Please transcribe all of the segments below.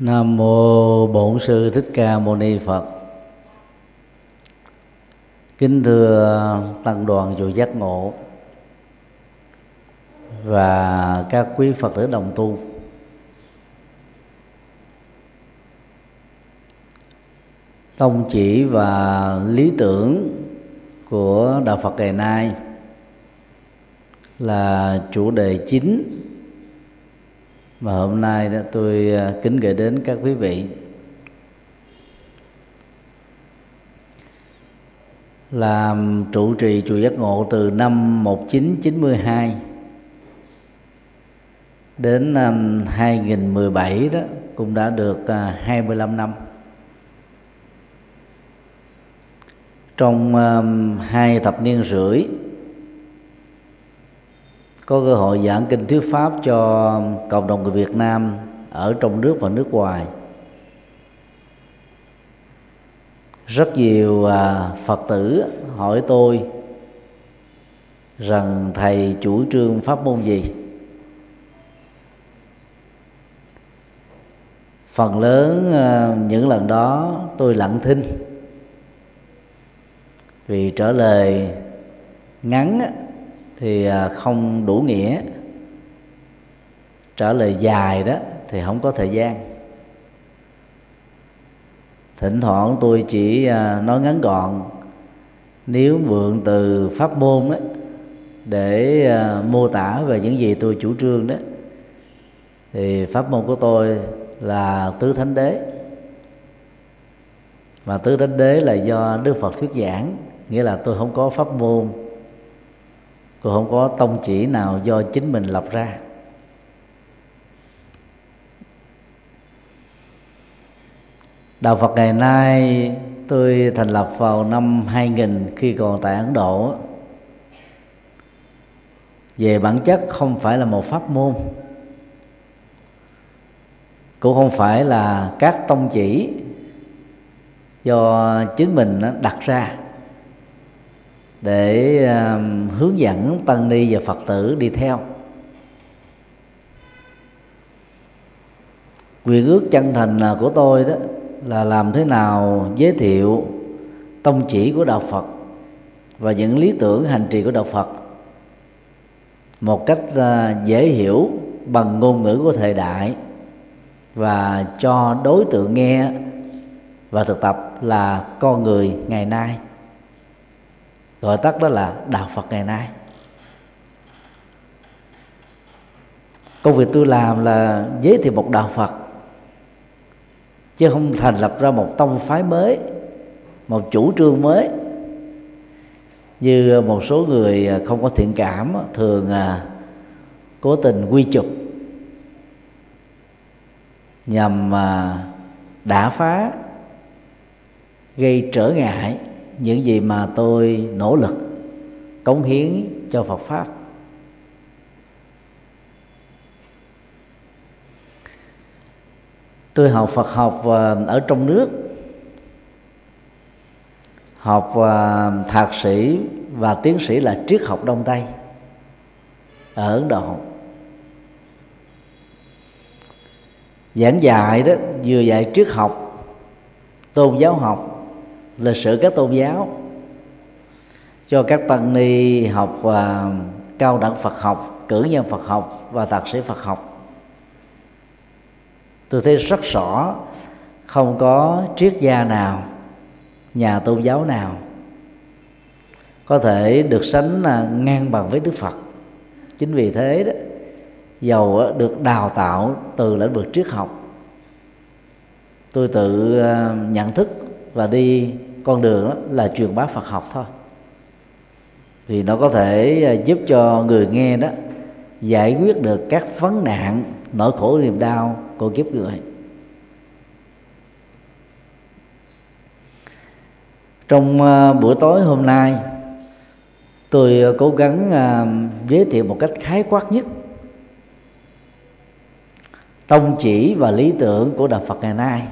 Nam mô Bổn sư Thích Ca Mâu Ni Phật. Kính thưa tăng đoàn chùa Giác Ngộ và các quý Phật tử đồng tu. Tông chỉ và lý tưởng của đạo Phật ngày nay là chủ đề chính mà hôm nay đó tôi à, kính gửi đến các quý vị. Làm trụ trì chùa giác ngộ từ năm 1992 đến năm 2017 đó, cũng đã được à, 25 năm. Trong hai thập niên rưỡi có cơ hội giảng kinh thuyết pháp cho cộng đồng người Việt Nam ở trong nước và nước ngoài. Rất nhiều à, phật tử hỏi tôi rằng, thầy chủ trương pháp môn gì? Phần lớn à, những lần đó tôi lặng thinh. Vì trả lời ngắn thì à, không đủ nghĩa. Trả lời dài đó thì không có thời gian. Thỉnh thoảng tôi chỉ à, nói ngắn gọn. Nếu mượn từ pháp môn đó để à, mô tả về những gì tôi chủ trương đó, thì pháp môn của tôi là tứ thánh đế. Mà tứ thánh đế là do đức phật thuyết giảng, nghĩa là tôi không có pháp môn cũng không có tông chỉ nào do chính mình lập ra. Đạo Phật ngày nay, tôi thành lập vào năm 2000 khi còn tại Ấn Độ. Về bản chất không phải là một pháp môn. Cũng không phải là các tông chỉ do chính mình đặt ra để um, hướng dẫn tăng ni và phật tử đi theo. Quyền ước chân thành của tôi đó, là làm thế nào giới thiệu tông chỉ của đạo phật và những lý tưởng hành trì của đạo phật một cách uh, dễ hiểu bằng ngôn ngữ của thời đại và cho đối tượng nghe và thực tập là con người ngày nay gọi tắt đó là đạo phật ngày nay. Công việc tôi làm là giới thiệu một đạo phật, chứ không thành lập ra một tông phái mới, một chủ trương mới. Như một số người không có thiện cảm, thường à, cố tình quy chụp nhằm à, đả phá, gây trở ngại những gì mà tôi nỗ lực cống hiến cho Phật pháp. Tôi học Phật học à, ở trong nước. Học à, thạc sĩ và tiến sĩ là triết học đông tây, ở ấn độ. Giảng dạy đó, vừa dạy triết học, tôn giáo học lịch sử các tôn giáo cho các tăng ni học và cao đẳng Phật học, cử nhân Phật học và thạc sĩ Phật học. Tôi thấy rất rõ không có triết gia nào, nhà tôn giáo nào có thể được sánh à, ngang bằng với Đức Phật. Chính vì thế đó, giàu được đào tạo từ lĩnh vực triết học, tôi tự à, nhận thức và đi con đường đó là truyền bá Phật học thôi. Vì nó có thể à, giúp cho người nghe đó giải quyết được các vấn nạn, nỗi khổ niềm đau của kiếp người. Trong à, buổi tối hôm nay, tôi cố gắng à, giới thiệu một cách khái quát nhất tông chỉ và lý tưởng của đạo Phật ngày nay.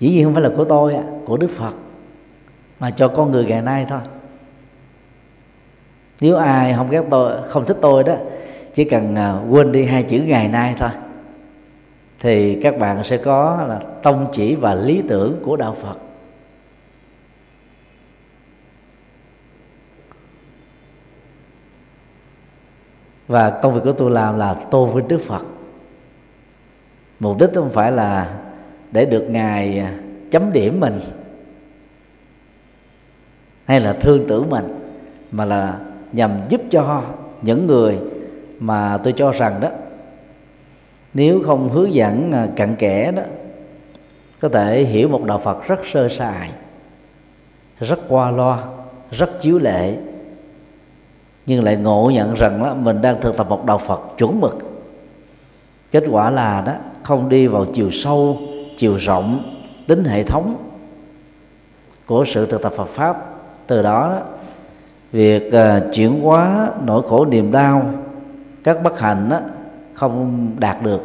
Dĩ nhiên không phải là của tôi của Đức Phật mà cho con người ngày nay thôi. Nếu ai không ghét tôi, không thích tôi đó, chỉ cần à, quên đi hai chữ ngày nay thôi, thì các bạn sẽ có là tông chỉ và lý tưởng của đạo phật. Và công việc của tôi làm là tôn với đức phật. Mục đích không phải là để được ngài à, chấm điểm mình hay là thương tưởng mình, mà là nhằm giúp cho những người mà tôi cho rằng đó, nếu không hướng dẫn à, cặn kẽ đó, có thể hiểu một đạo Phật rất sơ sài, rất qua loa, rất chiếu lệ, nhưng lại ngộ nhận rằng đó mình đang thực tập một đạo Phật chuẩn mực. Kết quả là đó, không đi vào chiều sâu, chiều rộng, tính hệ thống của sự thực tập Phật pháp từ đó, đó việc uh, chuyển hóa nỗi khổ niềm đau các bất hạnh đó, không đạt được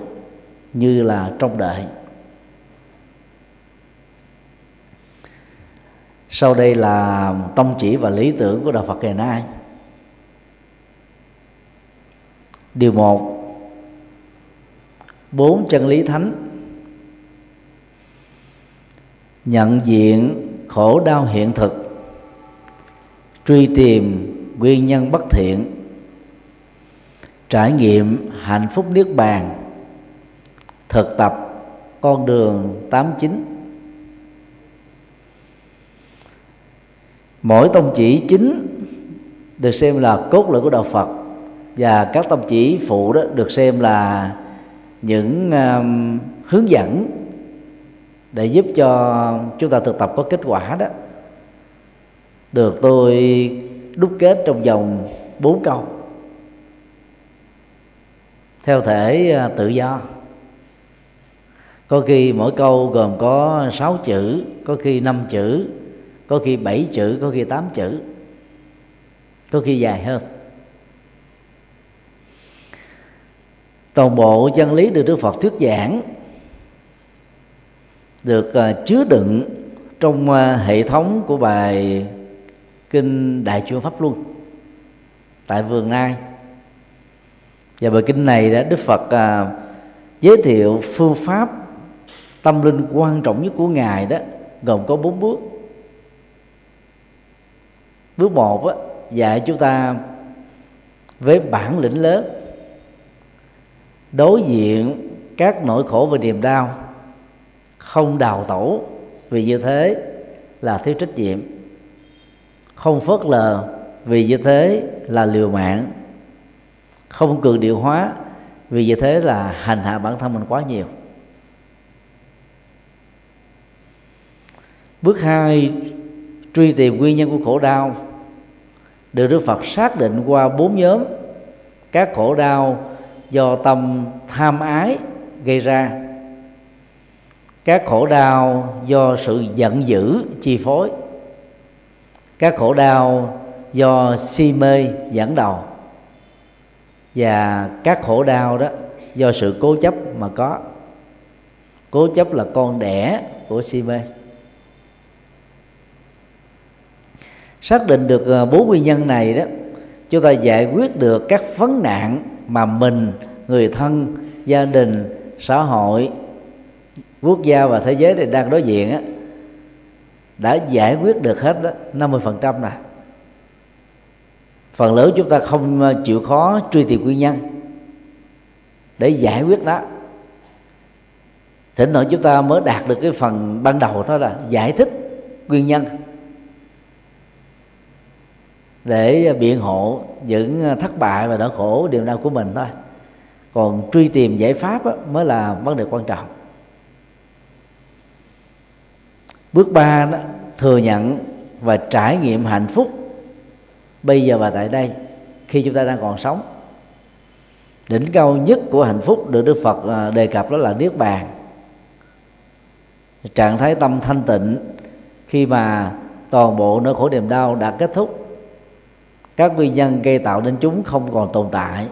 như là trong đợi. Sau đây là tông chỉ và lý tưởng của đạo Phật ngày nay. Điều một bốn chân lý thánh. Nhận diện khổ đau hiện thực truy tìm nguyên nhân bất thiện trải nghiệm hạnh phúc niết bàn thực tập con đường tám chín. Mỗi tông chỉ chính được xem là cốt lõi của đạo Phật và các tông chỉ phụ đó được xem là những um, hướng dẫn để giúp cho chúng ta thực tập có kết quả đó được tôi đúc kết trong vòng bốn câu. Theo thể à, tự do. Có khi mỗi câu gồm có sáu chữ, có khi năm chữ, có khi bảy chữ, có khi tám chữ, có khi dài hơn. Toàn bộ chân lý được đức phật thuyết giảng được à, chứa đựng trong à, hệ thống của bài kinh đại chuyển pháp luân tại vườn nai. Và bài kinh này đã đức phật à, giới thiệu phương pháp tâm linh quan trọng nhất của ngài đó gồm có bốn bước. Bước một á, dạy chúng ta với bản lĩnh lớn đối diện các nỗi khổ và niềm đau không đào tẩu vì như thế là thiếu trách nhiệm không phớt lờ, vì như thế là liều mạng. Không cường điệu hóa, vì như thế là hành hạ bản thân mình quá nhiều. Bước hai, truy tìm nguyên nhân của khổ đau. Được đức phật xác định qua bốn nhóm, các khổ đau do tâm tham ái gây ra. Các khổ đau do sự giận dữ, chi phối các khổ đau do si mê dẫn đầu. Và các khổ đau đó do sự cố chấp mà có. Cố chấp là con đẻ của si mê. Xác định được ờ, bốn nguyên nhân này đó chúng ta giải quyết được các vấn nạn mà mình người thân gia đình xã hội quốc gia và thế giới này đang đối diện á, đã giải quyết được hết đó 50% rồi phần lớn chúng ta không ờ, chịu khó truy tìm nguyên nhân để giải quyết đó. Thỉnh thoảng chúng ta mới đạt được cái phần ban đầu thôi là giải thích nguyên nhân để biện hộ những ờ, thất bại và nỗi khổ điều đau của mình thôi. Còn truy tìm giải pháp mới là vấn đề quan trọng. Bước ba đó, thừa nhận và trải nghiệm hạnh phúc. Bây giờ và tại đây, khi chúng ta đang còn sống, đỉnh cao nhất của hạnh phúc được đức phật à, đề cập đó là niết bàn. Trạng thái tâm thanh tịnh, khi mà toàn bộ nỗi khổ niềm đau đã kết thúc, các nguyên nhân gây tạo nên chúng không còn tồn tại.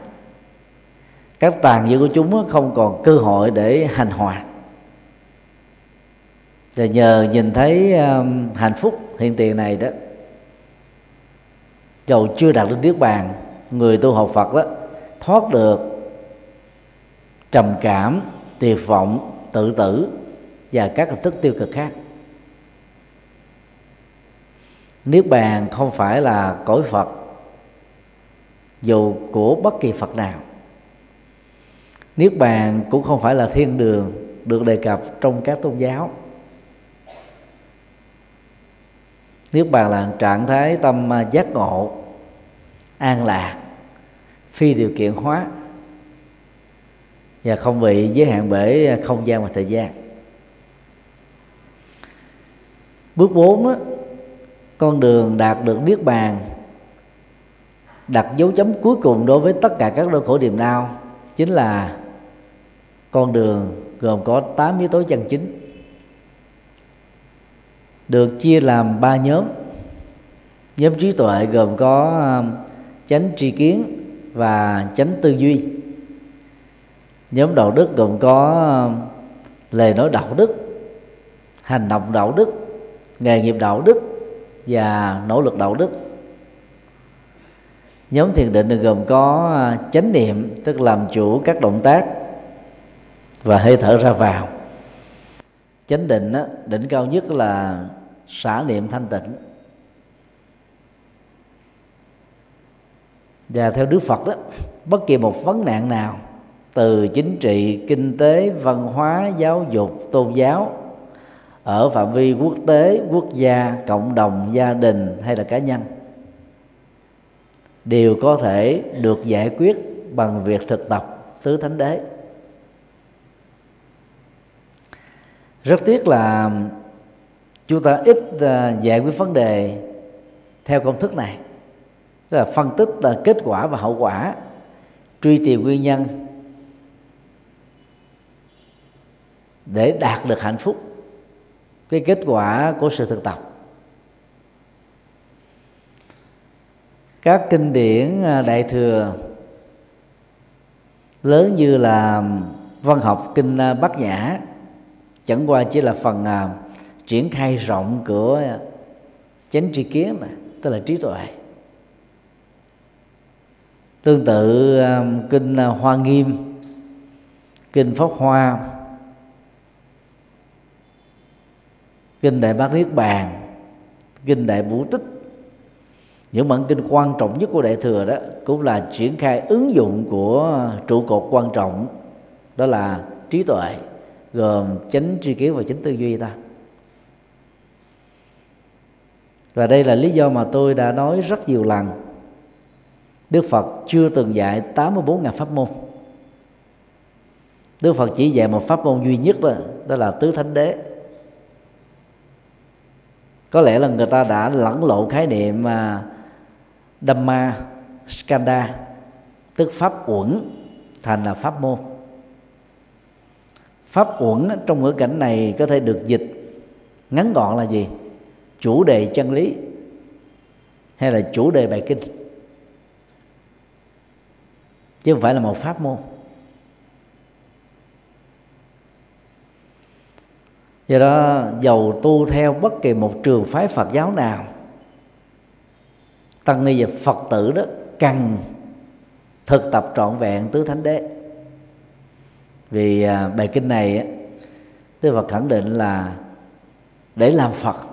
Các tàn dư của chúng không còn cơ hội để hành hoạt và nhờ nhìn thấy um, hạnh phúc hiện tiền này đó dầu chưa đạt đến niết bàn người tu học phật đó thoát được trầm cảm tuyệt vọng tự tử và các hình thức tiêu cực khác. Niết bàn không phải là cõi phật dù của bất kỳ phật nào. Niết bàn cũng không phải là thiên đường được đề cập trong các tôn giáo. Niết bàn là trạng thái tâm à, giác ngộ an lạc phi điều kiện hóa và không bị giới hạn bởi không gian và thời gian. Bước 4 á, con đường đạt được niết bàn đặt dấu chấm cuối cùng đối với tất cả các đau khổ niềm đau chính là con đường gồm có 8 yếu tố chân chính được chia làm ba nhóm. Nhóm trí tuệ gồm có um, chánh tri kiến và chánh tư duy. Nhóm đạo đức gồm có um, lời nói đạo đức hành động đạo đức nghề nghiệp đạo đức và nỗ lực đạo đức. Nhóm thiền định gồm có uh, chánh niệm tức làm chủ các động tác và hơi thở ra vào. Chánh định đó, đỉnh cao nhất là xả niệm thanh tịnh. Và theo đức phật đó, bất kỳ một vấn nạn nào, từ chính trị, kinh tế, văn hóa, giáo dục, tôn giáo, ở phạm vi quốc tế, quốc gia, cộng đồng, gia đình hay là cá nhân, đều có thể được giải quyết bằng việc thực tập tứ thánh đế. Rất tiếc là chúng ta ít à, giải quyết vấn đề theo công thức này. Tức là phân tích là kết quả và hậu quả truy tìm nguyên nhân để đạt được hạnh phúc cái kết quả của sự thực tập. Các kinh điển à, đại thừa lớn như là văn học kinh à, bát nhã chẳng qua chỉ là phần uh, triển khai rộng của chánh tri kiến này, tức là trí tuệ. Tương tự um, kinh uh, hoa nghiêm kinh pháp hoa kinh đại bát niết bàn kinh đại vũ tích. Những bản kinh quan trọng nhất của đại thừa đó cũng là triển khai ứng dụng của trụ cột quan trọng đó là trí tuệ gồm chánh tri kiến và chánh tư duy ta. Và đây là lý do mà tôi đã nói rất nhiều lần. Đức Phật chưa từng dạy 84.000 pháp môn. Đức Phật chỉ dạy một pháp môn duy nhất đó Đó là tứ thánh đế. Có lẽ là người ta đã lẫn lộn khái niệm mà Dhamma Skanda, Tức pháp uẩn, thành là pháp môn. Pháp uẩn trong ngữ cảnh này có thể được dịch ngắn gọn là gì? Chủ đề chân lý hay là chủ đề bài kinh? Chứ không phải là một pháp môn. Do đó, dầu tu theo bất kỳ một trường phái phật giáo nào, tăng ni và phật tử đó cần thực tập trọn vẹn tứ thánh đế. Vì à, bài kinh này Đức Phật khẳng định là để làm Phật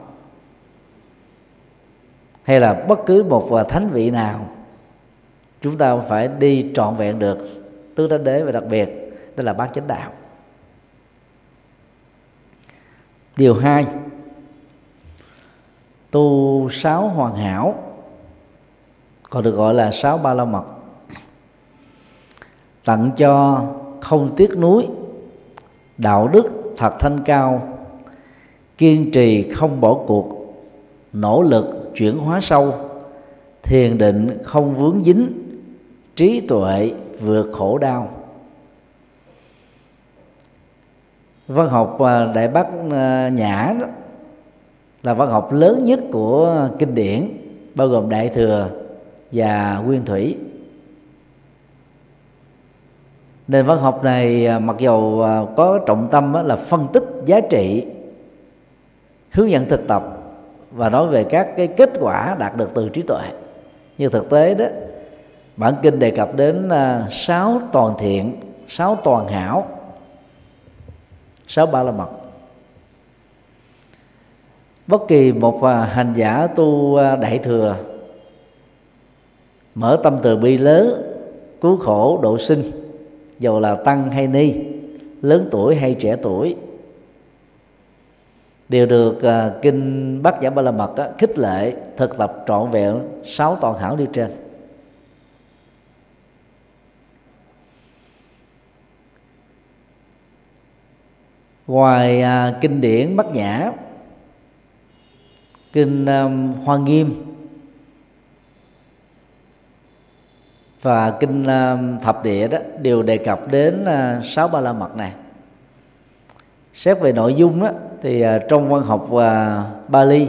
hay là bất cứ một à, thánh vị nào, chúng ta phải đi trọn vẹn được, tứ thánh đế và đặc biệt đó là bát chánh đạo. Điều hai, tu sáu hoàn hảo, còn được gọi là sáu ba la mật. Tặng cho không tiếc nuối đạo đức thật thanh cao, kiên trì không bỏ cuộc, nỗ lực chuyển hóa sâu. Thiền định không vướng dính, trí tuệ vượt khổ đau. Văn học à, đại bắc à, nhã đó là văn học lớn nhất của kinh điển, bao gồm đại thừa và nguyên thủy. Nền văn học này à, mặc dầu có trọng tâm là phân tích giá trị, hướng dẫn thực tập và nói về các cái kết quả đạt được từ trí tuệ. Như thực tế đó, bản kinh đề cập đến à, sáu toàn thiện, sáu toàn hảo, sáu ba la mật. Bất kỳ một à, hành giả tu à, đại thừa, mở tâm từ bi lớn, cứu khổ độ sinh, dầu là tăng hay ni, lớn tuổi hay trẻ tuổi đều được uh, kinh bát nhã ba la mật á, khích lệ thực tập trọn vẹn sáu toàn hảo như trên. Ngoài uh, kinh điển bát nhã kinh um, hoa nghiêm và kinh um, thập địa đó đều đề cập đến uh, sáu ba la mật này. Xét về nội dung đó, thì à, trong văn học uh, Bali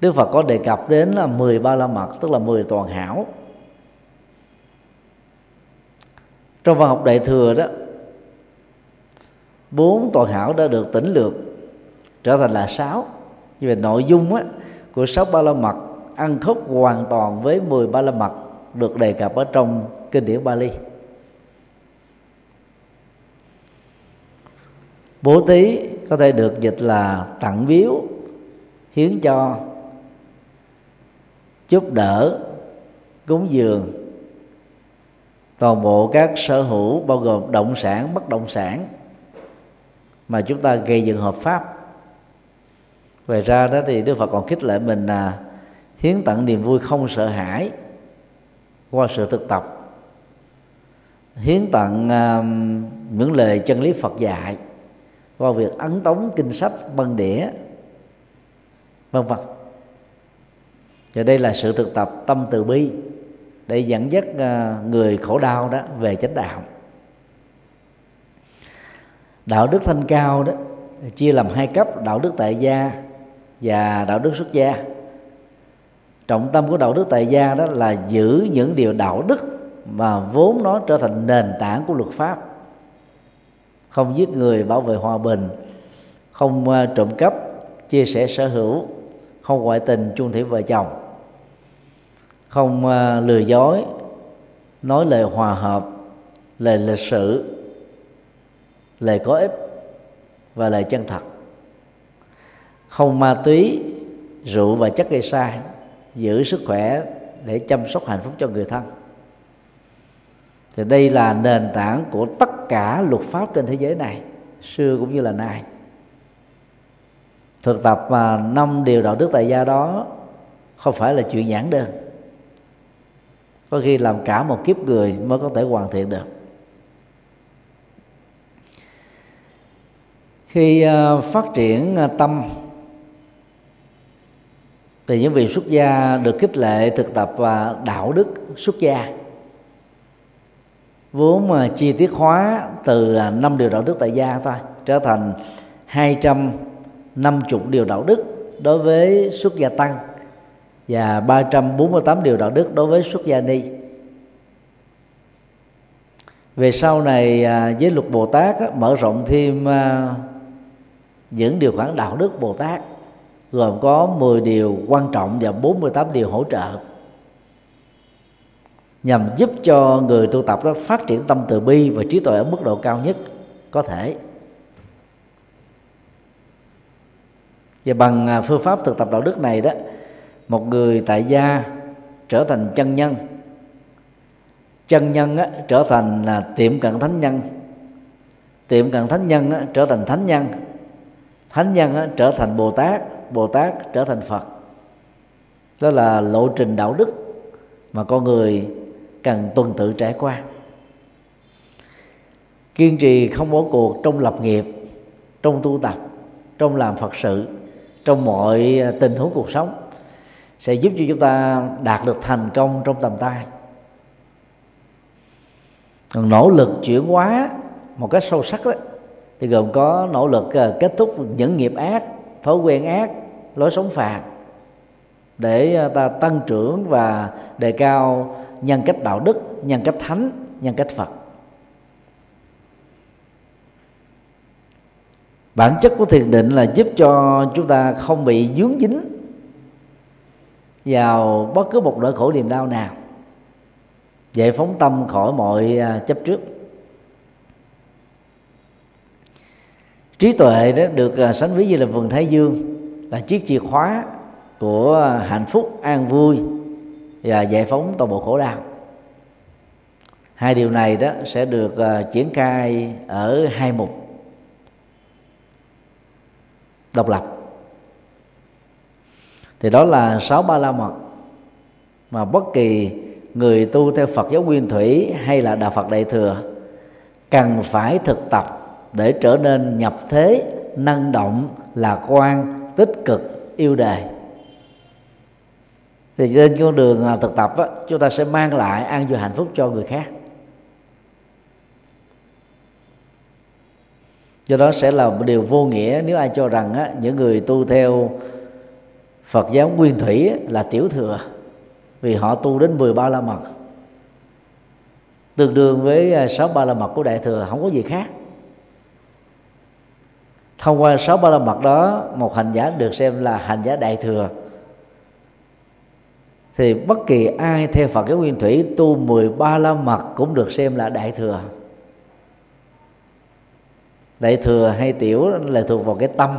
Đức Phật có đề cập đến là 10 ba la mật tức là 10 toàn hảo. Trong văn học đại thừa đó bốn toàn hảo đã được tỉnh lược trở thành là sáu. Như vậy nội dung á, của sáu ba la mật ăn khớp hoàn toàn với 10 ba la mật được đề cập ở trong kinh điển Bali. Bố thí có thể được dịch là tặng biếu hiến cho giúp đỡ cúng dường. Toàn bộ các sở hữu bao gồm động sản bất động sản mà chúng ta gây dựng hợp pháp. Về ra đó thì đức phật còn khích lệ mình là hiến tặng niềm vui không sợ hãi qua sự thực tập. Hiến tặng uh, những lời chân lý phật dạy qua việc ấn tống kinh sách băng đĩa, vân vân. Và đây là sự thực tập tâm từ bi để dẫn dắt à, người khổ đau đó về chánh đạo. Đạo đức thanh cao đó chia làm hai cấp, đạo đức tại gia và đạo đức xuất gia. Trọng tâm của đạo đức tại gia đó là giữ những điều đạo đức mà vốn nó trở thành nền tảng của luật pháp không giết người bảo vệ hòa bình. Không à, trộm cắp, chia sẻ sở hữu. Không ngoại tình chung thủy vợ chồng. Không à, lừa dối, nói lời hòa hợp, lời lịch sự, lời có ích và lời chân thật. Không ma túy, rượu và chất gây sai, giữ sức khỏe để chăm sóc hạnh phúc cho người thân thì đây là nền tảng của tất cả luật pháp trên thế giới này, xưa cũng như là nay. Thực tập mà năm điều đạo đức tại gia đó không phải là chuyện giản đơn. Có khi làm cả một kiếp người mới có thể hoàn thiện được. Khi ờ, phát triển ờ, tâm, thì những vị xuất gia được khích lệ thực tập và đạo đức xuất gia vốn mà chi tiết hóa từ à, năm điều đạo đức tại gia thôi, trở thành 250 điều đạo đức đối với xuất gia tăng và 348 điều đạo đức đối với xuất gia ni. Về sau này à, với luật Bồ Tát mở rộng thêm à, những điều khoản đạo đức Bồ Tát, gồm có 10 điều quan trọng và 48 điều hỗ trợ nhằm giúp cho người tu tập đó phát triển tâm từ bi và trí tuệ ở mức độ cao nhất có thể. Và bằng à, phương pháp thực tập đạo đức này đó một người tại gia trở thành chân nhân. Chân nhân á, trở thành là tiệm cận thánh nhân. Tiệm cận thánh nhân á, trở thành thánh nhân. Thánh nhân á, trở thành bồ tát. Bồ tát trở thành phật. Đó là lộ trình đạo đức mà con người cần tuần tự trải qua. Kiên trì không bỏ cuộc trong lập nghiệp, trong tu tập, trong làm phật sự, trong mọi à, tình huống cuộc sống sẽ giúp cho chúng ta đạt được thành công trong tầm tay. Còn nỗ lực chuyển hóa một cách sâu sắc đó, thì gồm có nỗ lực à, kết thúc những nghiệp ác, thói quen ác, lối sống phạt để à, ta tăng trưởng và đề cao nhân cách đạo đức, nhân cách thánh, nhân cách phật. Bản chất của thiền định là giúp cho chúng ta không bị dướng dính vào bất cứ một nỗi khổ niềm đau nào, giải phóng tâm khỏi mọi à, chấp trước. Trí tuệ đó được à, sánh ví như là vườn thái dương, là chiếc chìa khóa của à, hạnh phúc, an vui và giải phóng toàn bộ khổ đau. Hai điều này đó sẽ được uh, triển khai ở hai mục. Độc lập. Thì đó là sáu ba la mật mà bất kỳ người tu theo Phật giáo nguyên thủy hay là đạo Phật đại thừa cần phải thực tập để trở nên nhập thế năng động lạc quan tích cực yêu đời thì trên con đường à, thực tập á, chúng ta sẽ mang lại an vui hạnh phúc cho người khác. Do đó sẽ là một điều vô nghĩa nếu ai cho rằng á, những người tu theo Phật giáo nguyên thủy á, là tiểu thừa vì họ tu đến 13 la mật. Tương đương với à, sáu ba la mật của đại thừa không có gì khác. Thông qua sáu ba la mật đó một hành giả được xem là hành giả đại thừa thì bất kỳ ai theo Phật giáo nguyên thủy, tu 13 la mật cũng được xem là đại thừa. Đại thừa hay tiểu là thuộc vào cái tâm.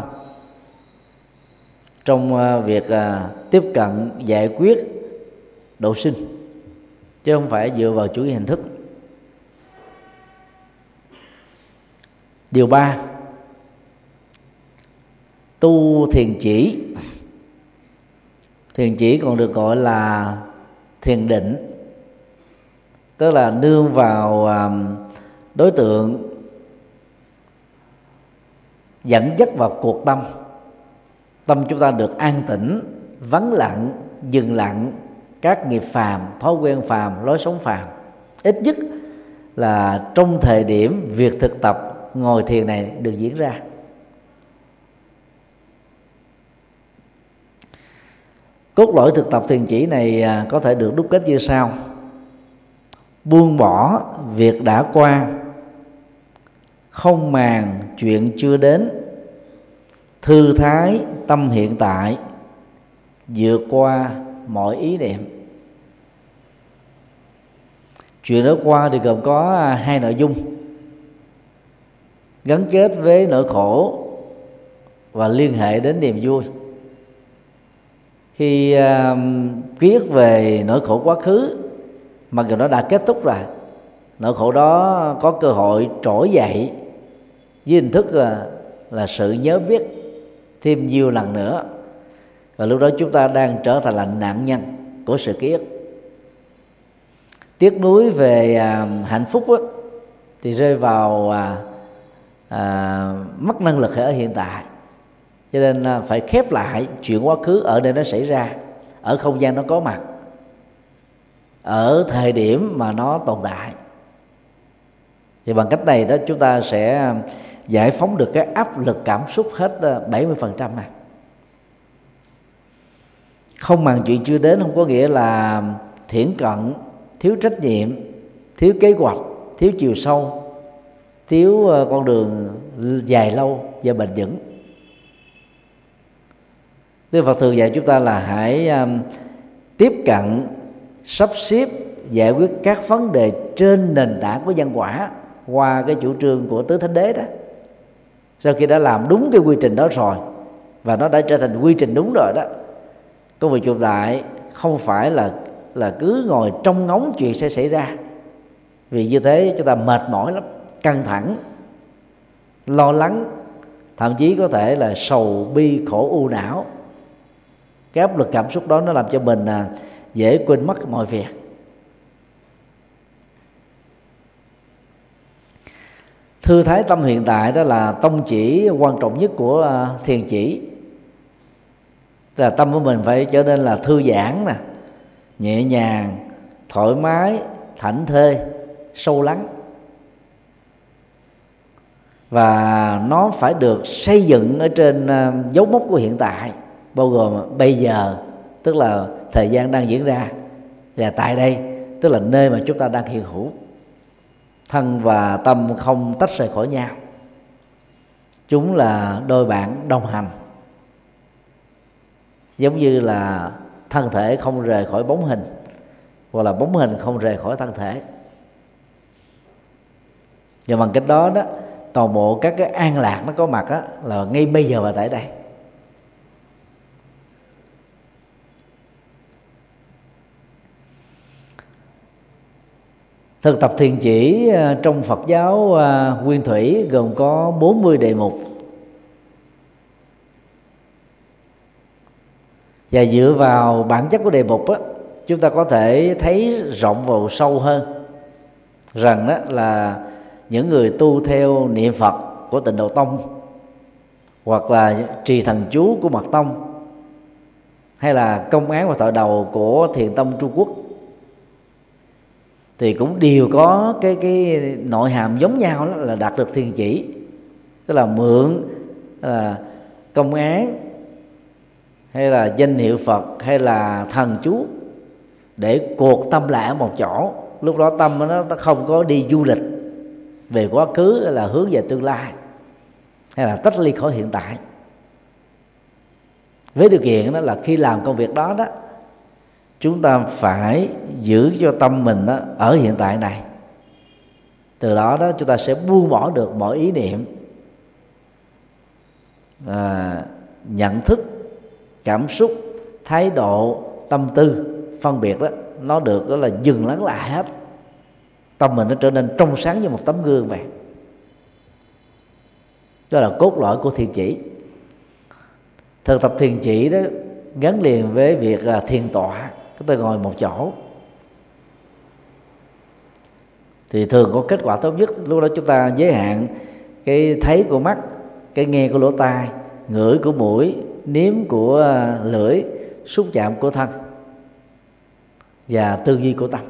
Trong à, việc à, tiếp cận, giải quyết độ sinh, chứ không phải dựa vào chủ nghĩa hình thức. Điều ba, tu thiền chỉ thiền chỉ còn được gọi là thiền định. Tức là nương vào um, đối tượng dẫn dắt vào cuộc tâm. Tâm chúng ta được an tĩnh, vắng lặng, dừng lặng. Các nghiệp phàm, thói quen phàm, lối sống phàm. Ít nhất là trong thời điểm việc thực tập ngồi thiền này được diễn ra. Cốt lõi thực tập thiền chỉ này à, có thể được đúc kết như sau. Buông bỏ việc đã qua. Không màng chuyện chưa đến. Thư thái tâm hiện tại. Vượt qua mọi ý niệm. Chuyện đó qua thì gồm có à, hai nội dung. Gắn kết với nỗi khổ và liên hệ đến niềm vui khi uh, về nỗi khổ quá khứ mặc dù nó đã kết thúc rồi nỗi khổ đó có cơ hội trỗi dậy với hình thức là, là sự nhớ biết thêm nhiều lần nữa. Và lúc đó chúng ta đang trở thành là nạn nhân của sự ký ức. Tiếc nuối về à, hạnh phúc đó, thì rơi vào à, à, mất năng lực ở hiện tại cho nên là phải khép lại chuyện quá khứ ở nơi nó xảy ra. Ở không gian nó có mặt. Ở thời điểm mà nó tồn tại. Thì bằng cách này đó, chúng ta sẽ à, giải phóng được cái áp lực cảm xúc hết à, 70% này. Không màng chuyện chưa đến, không có nghĩa là thiển cận, thiếu trách nhiệm, thiếu kế hoạch, thiếu chiều sâu, thiếu à, con đường dài lâu và bền vững. Đức Phật thường dạy chúng ta là hãy um, tiếp cận sắp xếp giải quyết các vấn đề trên nền tảng của nhân quả qua cái chủ trương của tứ thánh đế đó. Sau khi đã làm đúng cái quy trình đó rồi và nó đã trở thành quy trình đúng rồi đó công việc chụp lại không phải là là cứ ngồi trong ngóng chuyện sẽ xảy ra. Vì như thế chúng ta mệt mỏi lắm căng thẳng lo lắng thậm chí có thể là sầu bi khổ u não cái áp lực cảm xúc đó nó làm cho mình à, dễ quên mất mọi việc. Thư thái tâm hiện tại đó là tông chỉ quan trọng nhất của à, thiền chỉ. Là tâm của mình phải trở nên là thư giãn nè nhẹ nhàng thoải mái thảnh thơi sâu lắng. Và nó phải được xây dựng ở trên à, dấu mốc của hiện tại bao gồm bây giờ tức là thời gian đang diễn ra và tại đây tức là nơi mà chúng ta đang hiện hữu. Thân và tâm không tách rời khỏi nhau. Chúng là đôi bạn đồng hành. Giống như là thân thể không rời khỏi bóng hình hoặc là bóng hình không rời khỏi thân thể. Và bằng cách đó đó toàn bộ các cái an lạc nó có mặt đó, là ngay bây giờ và tại đây. Thực tập thiền chỉ ờ, trong Phật giáo ờ, nguyên thủy gồm có 40 đề mục. Và dựa vào bản chất của đề mục á, chúng ta có thể thấy rộng vào sâu hơn rằng đó là những người tu theo niệm Phật của tịnh độ tông hoặc là trì thần chú của mật tông hay là công án và thọ đầu của thiền tông Trung Quốc thì cũng đều có cái cái nội hàm giống nhau đó là đạt được thiền chỉ. Tức là mượn là công án hay là danh hiệu Phật hay là thần chú để cuộc tâm lại ở một chỗ. Lúc đó tâm nó, nó không có đi du lịch về quá khứ hay là hướng về tương lai hay là tách ly khỏi hiện tại. Với điều kiện đó là khi làm công việc đó đó chúng ta phải giữ cho tâm mình đó ở hiện tại này. Từ đó đó chúng ta sẽ buông bỏ được mọi ý niệm à, nhận thức cảm xúc thái độ tâm tư phân biệt đó nó được đó là dừng lắng lại hết. Tâm mình nó trở nên trong sáng như một tấm gương vậy. Đó là cốt lõi của thiền chỉ. Thực tập thiền chỉ đó gắn liền với việc là thiền tọa chúng ta ngồi một chỗ. Thì thường có kết quả tốt nhất, lúc đó chúng ta giới hạn cái thấy của mắt, cái nghe của lỗ tai, ngửi của mũi, nếm của à, lưỡi, xúc chạm của thân và tư duy của tâm.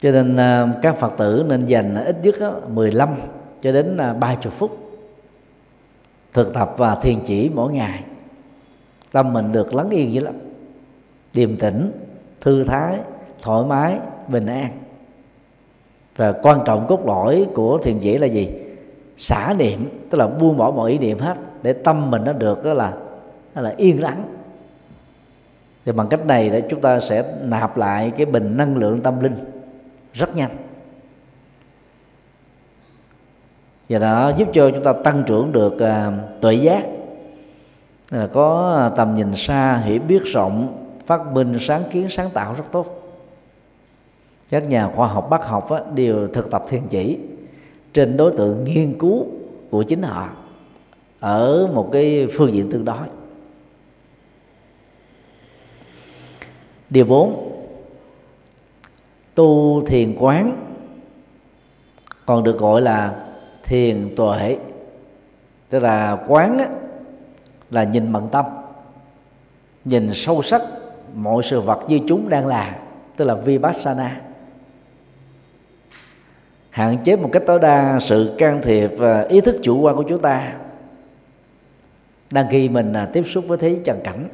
Cho nên à, các phật tử nên dành ít nhất 15 cho đến à, 30 phút thực tập và thiền chỉ mỗi ngày. Tâm mình được lắng yên dữ lắm. Điềm tĩnh, thư thái, thoải mái, bình an. Và quan trọng cốt lõi của thiền chỉ là gì? Xả niệm, tức là buông bỏ mọi ý niệm hết, để tâm mình nó được, đó là đó là yên lắng thì bằng cách này để chúng ta sẽ nạp lại cái bình năng lượng tâm linh rất nhanh. Và đó giúp cho chúng ta tăng trưởng được à, tuệ giác. Là có à, tầm nhìn xa hiểu biết rộng phát minh sáng kiến sáng tạo rất tốt. Các nhà khoa học bác học á, đều thực tập thiền chỉ trên đối tượng nghiên cứu của chính họ ở một cái phương diện tương đối. Điều bốn tu thiền quán còn được gọi là thiền tuệ. Tức là quán á, là nhìn bằng tâm nhìn sâu sắc mọi sự vật như chúng đang là tức là vipassana. Hạn chế một cách tối đa sự can thiệp và ý thức chủ quan của chúng ta. Đang khi mình à, tiếp xúc với thế trần cảnh.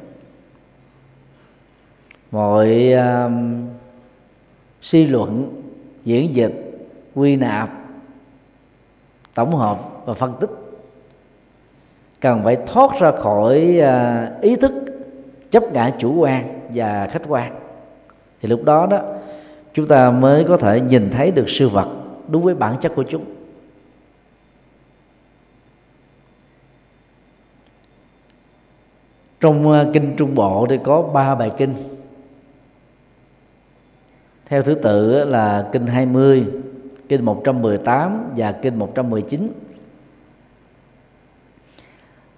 Mọi uh, suy luận diễn dịch quy nạp tổng hợp và phân tích. Cần phải thoát ra khỏi à, ý thức chấp ngã chủ quan và khách quan. Thì lúc đó đó chúng ta mới có thể nhìn thấy được sự vật đúng với bản chất của chúng. Trong à, kinh trung bộ thì có ba bài kinh. Theo thứ tự là kinh 20, kinh 118 và kinh 119.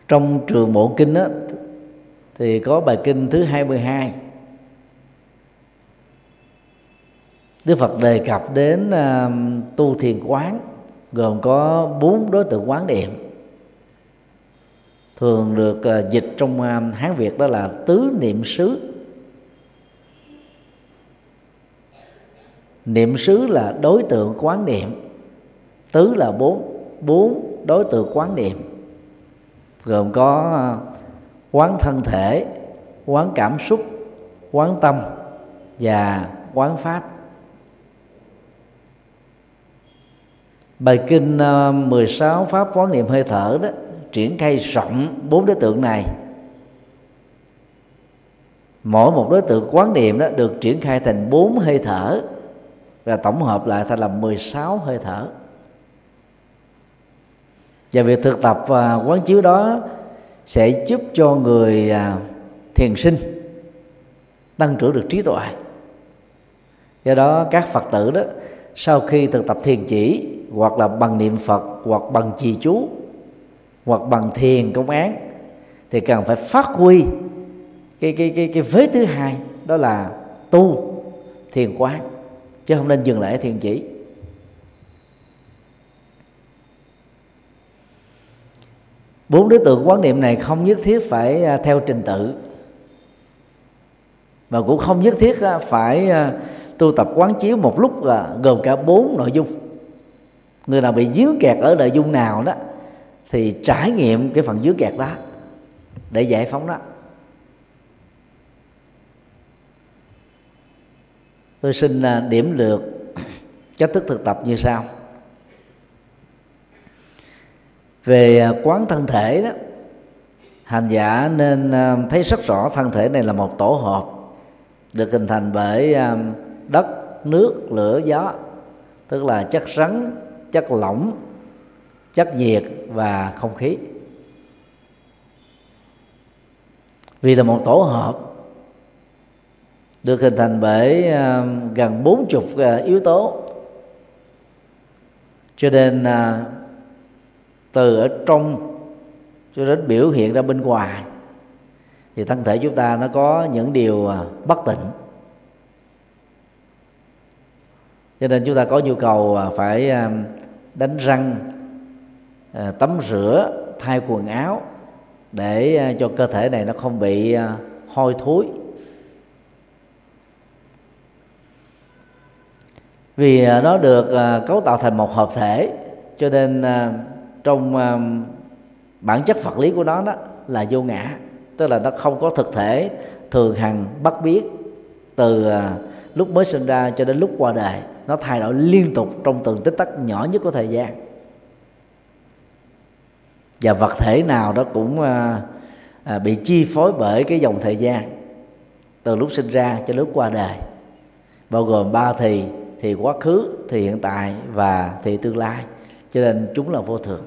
Trong trường bộ kinh đó, thì có bài kinh thứ 22. Đức Phật đề cập đến uh, tu thiền quán gồm có bốn đối tượng quán niệm thường được uh, dịch trong uh, Hán Việt đó là tứ niệm xứ niệm xứ là đối tượng quán niệm. Tứ là bốn bốn đối tượng quán niệm. Gồm có à, quán thân thể, quán cảm xúc, quán tâm và quán pháp. Bài kinh à, 16 pháp quán niệm hơi thở đó triển khai rộng bốn đối tượng này. Mỗi một đối tượng quán niệm đó được triển khai thành bốn hơi thở và tổng hợp lại thành là 16 hơi thở. Và việc thực tập và quán chiếu đó sẽ giúp cho người à, thiền sinh tăng trưởng được trí tuệ. Do đó các phật tử đó, sau khi thực tập thiền chỉ hoặc là bằng niệm phật hoặc bằng trì chú hoặc bằng thiền công án thì cần phải phát huy cái cái cái cái vế thứ hai, đó là tu, thiền quán chứ không nên dừng lại ở thiền chỉ. Bốn đối tượng quán niệm này không nhất thiết phải à, theo trình tự. Và cũng không nhất thiết à, phải à, tu tập quán chiếu một lúc là gồm cả bốn nội dung. Người nào bị dướng kẹt ở nội dung nào đó, thì trải nghiệm cái phần dướng kẹt đó để giải phóng đó. Tôi xin à, điểm lược cách thức thực tập như sau. Về à, quán thân thể đó, hành giả nên à, thấy rất rõ thân thể này là một tổ hợp được hình thành bởi đất, nước, lửa, gió, tức là chất rắn, chất lỏng, chất nhiệt và không khí. Vì là một tổ hợp được hình thành bởi ờ, gần bốn chục ờ, yếu tố. Cho nên ờ, từ ở trong cho đến biểu hiện ra bên ngoài thì thân thể chúng ta nó có những điều bất tỉnh, cho nên chúng ta có nhu cầu phải đánh răng tắm rửa thay quần áo để cho cơ thể này nó không bị hôi thối. Vì à, nó được à, cấu tạo thành một hợp thể, cho nên à, trong bản chất vật lý của nó đó là vô ngã, tức là nó không có thực thể thường hằng bắt biết từ lúc mới sinh ra cho đến lúc qua đời, nó thay đổi liên tục trong từng tích tắc nhỏ nhất của thời gian. Và vật thể nào đó cũng bị chi phối bởi cái dòng thời gian, từ lúc sinh ra cho lúc qua đời, bao gồm ba thì thì quá khứ, thì hiện tại và thì tương lai. Cho nên chúng là vô thường.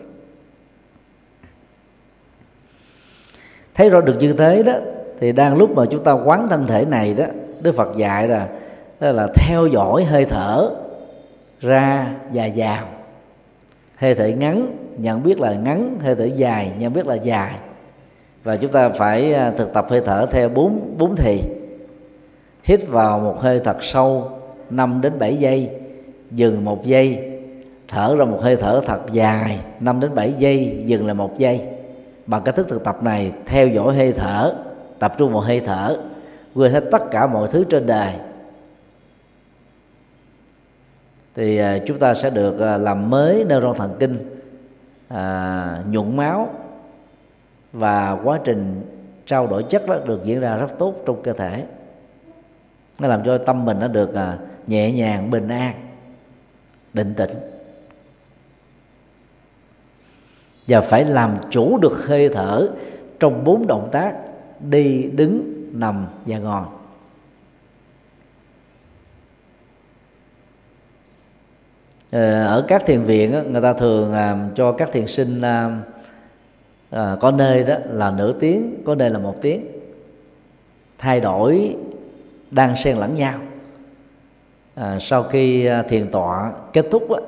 Thấy rõ được như thế đó, thì đang lúc mà chúng ta quán thân thể này đó, đức phật dạy là, đó là theo dõi hơi thở ra và vào. Hơi thở ngắn, nhận biết là ngắn, hơi thở dài, nhận biết là dài. Và chúng ta phải à, thực tập hơi thở theo bốn bốn thì. Hít vào một hơi thật sâu 5 đến 7 giây dừng một giây thở ra một hơi thở thật dài 5 đến 7 giây dừng là một giây. Bằng cách thức thực tập này theo dõi hơi thở tập trung vào hơi thở quên hết tất cả mọi thứ trên đời. Thì à, chúng ta sẽ được à, làm mới neuron thần kinh à, nhuận máu và quá trình trao đổi chất đó được diễn ra rất tốt trong cơ thể. Nó làm cho tâm mình nó được à, nhẹ nhàng, bình an, định tĩnh. Và phải làm chủ được hơi thở trong bốn động tác đi, đứng, nằm và ngồi. Ờ, ở các thiền viện người ta thường à, cho các thiền sinh à, à, có nơi đó là nửa tiếng, có nơi là một tiếng. Thay đổi đang xen lẫn nhau à, sau khi à, thiền tọa kết thúc á,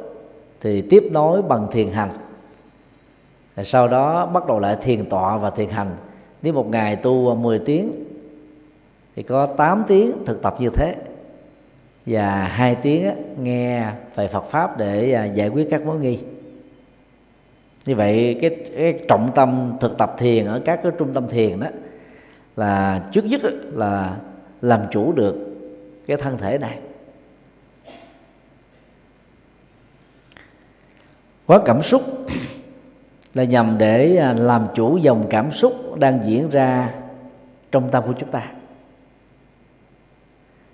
thì tiếp nối bằng thiền hành. Rồi sau đó bắt đầu lại thiền tọa và thiền hành. Nếu một ngày tu à, 10 tiếng thì có 8 tiếng thực tập như thế. Và hai tiếng nghe về Phật pháp để à, giải quyết các mối nghi. Như vậy cái, cái trọng tâm thực tập thiền ở các cái trung tâm thiền đó là trước nhất là làm chủ được cái thân thể này. Quá cảm xúc là nhằm để à, làm chủ dòng cảm xúc đang diễn ra trong tâm của chúng ta.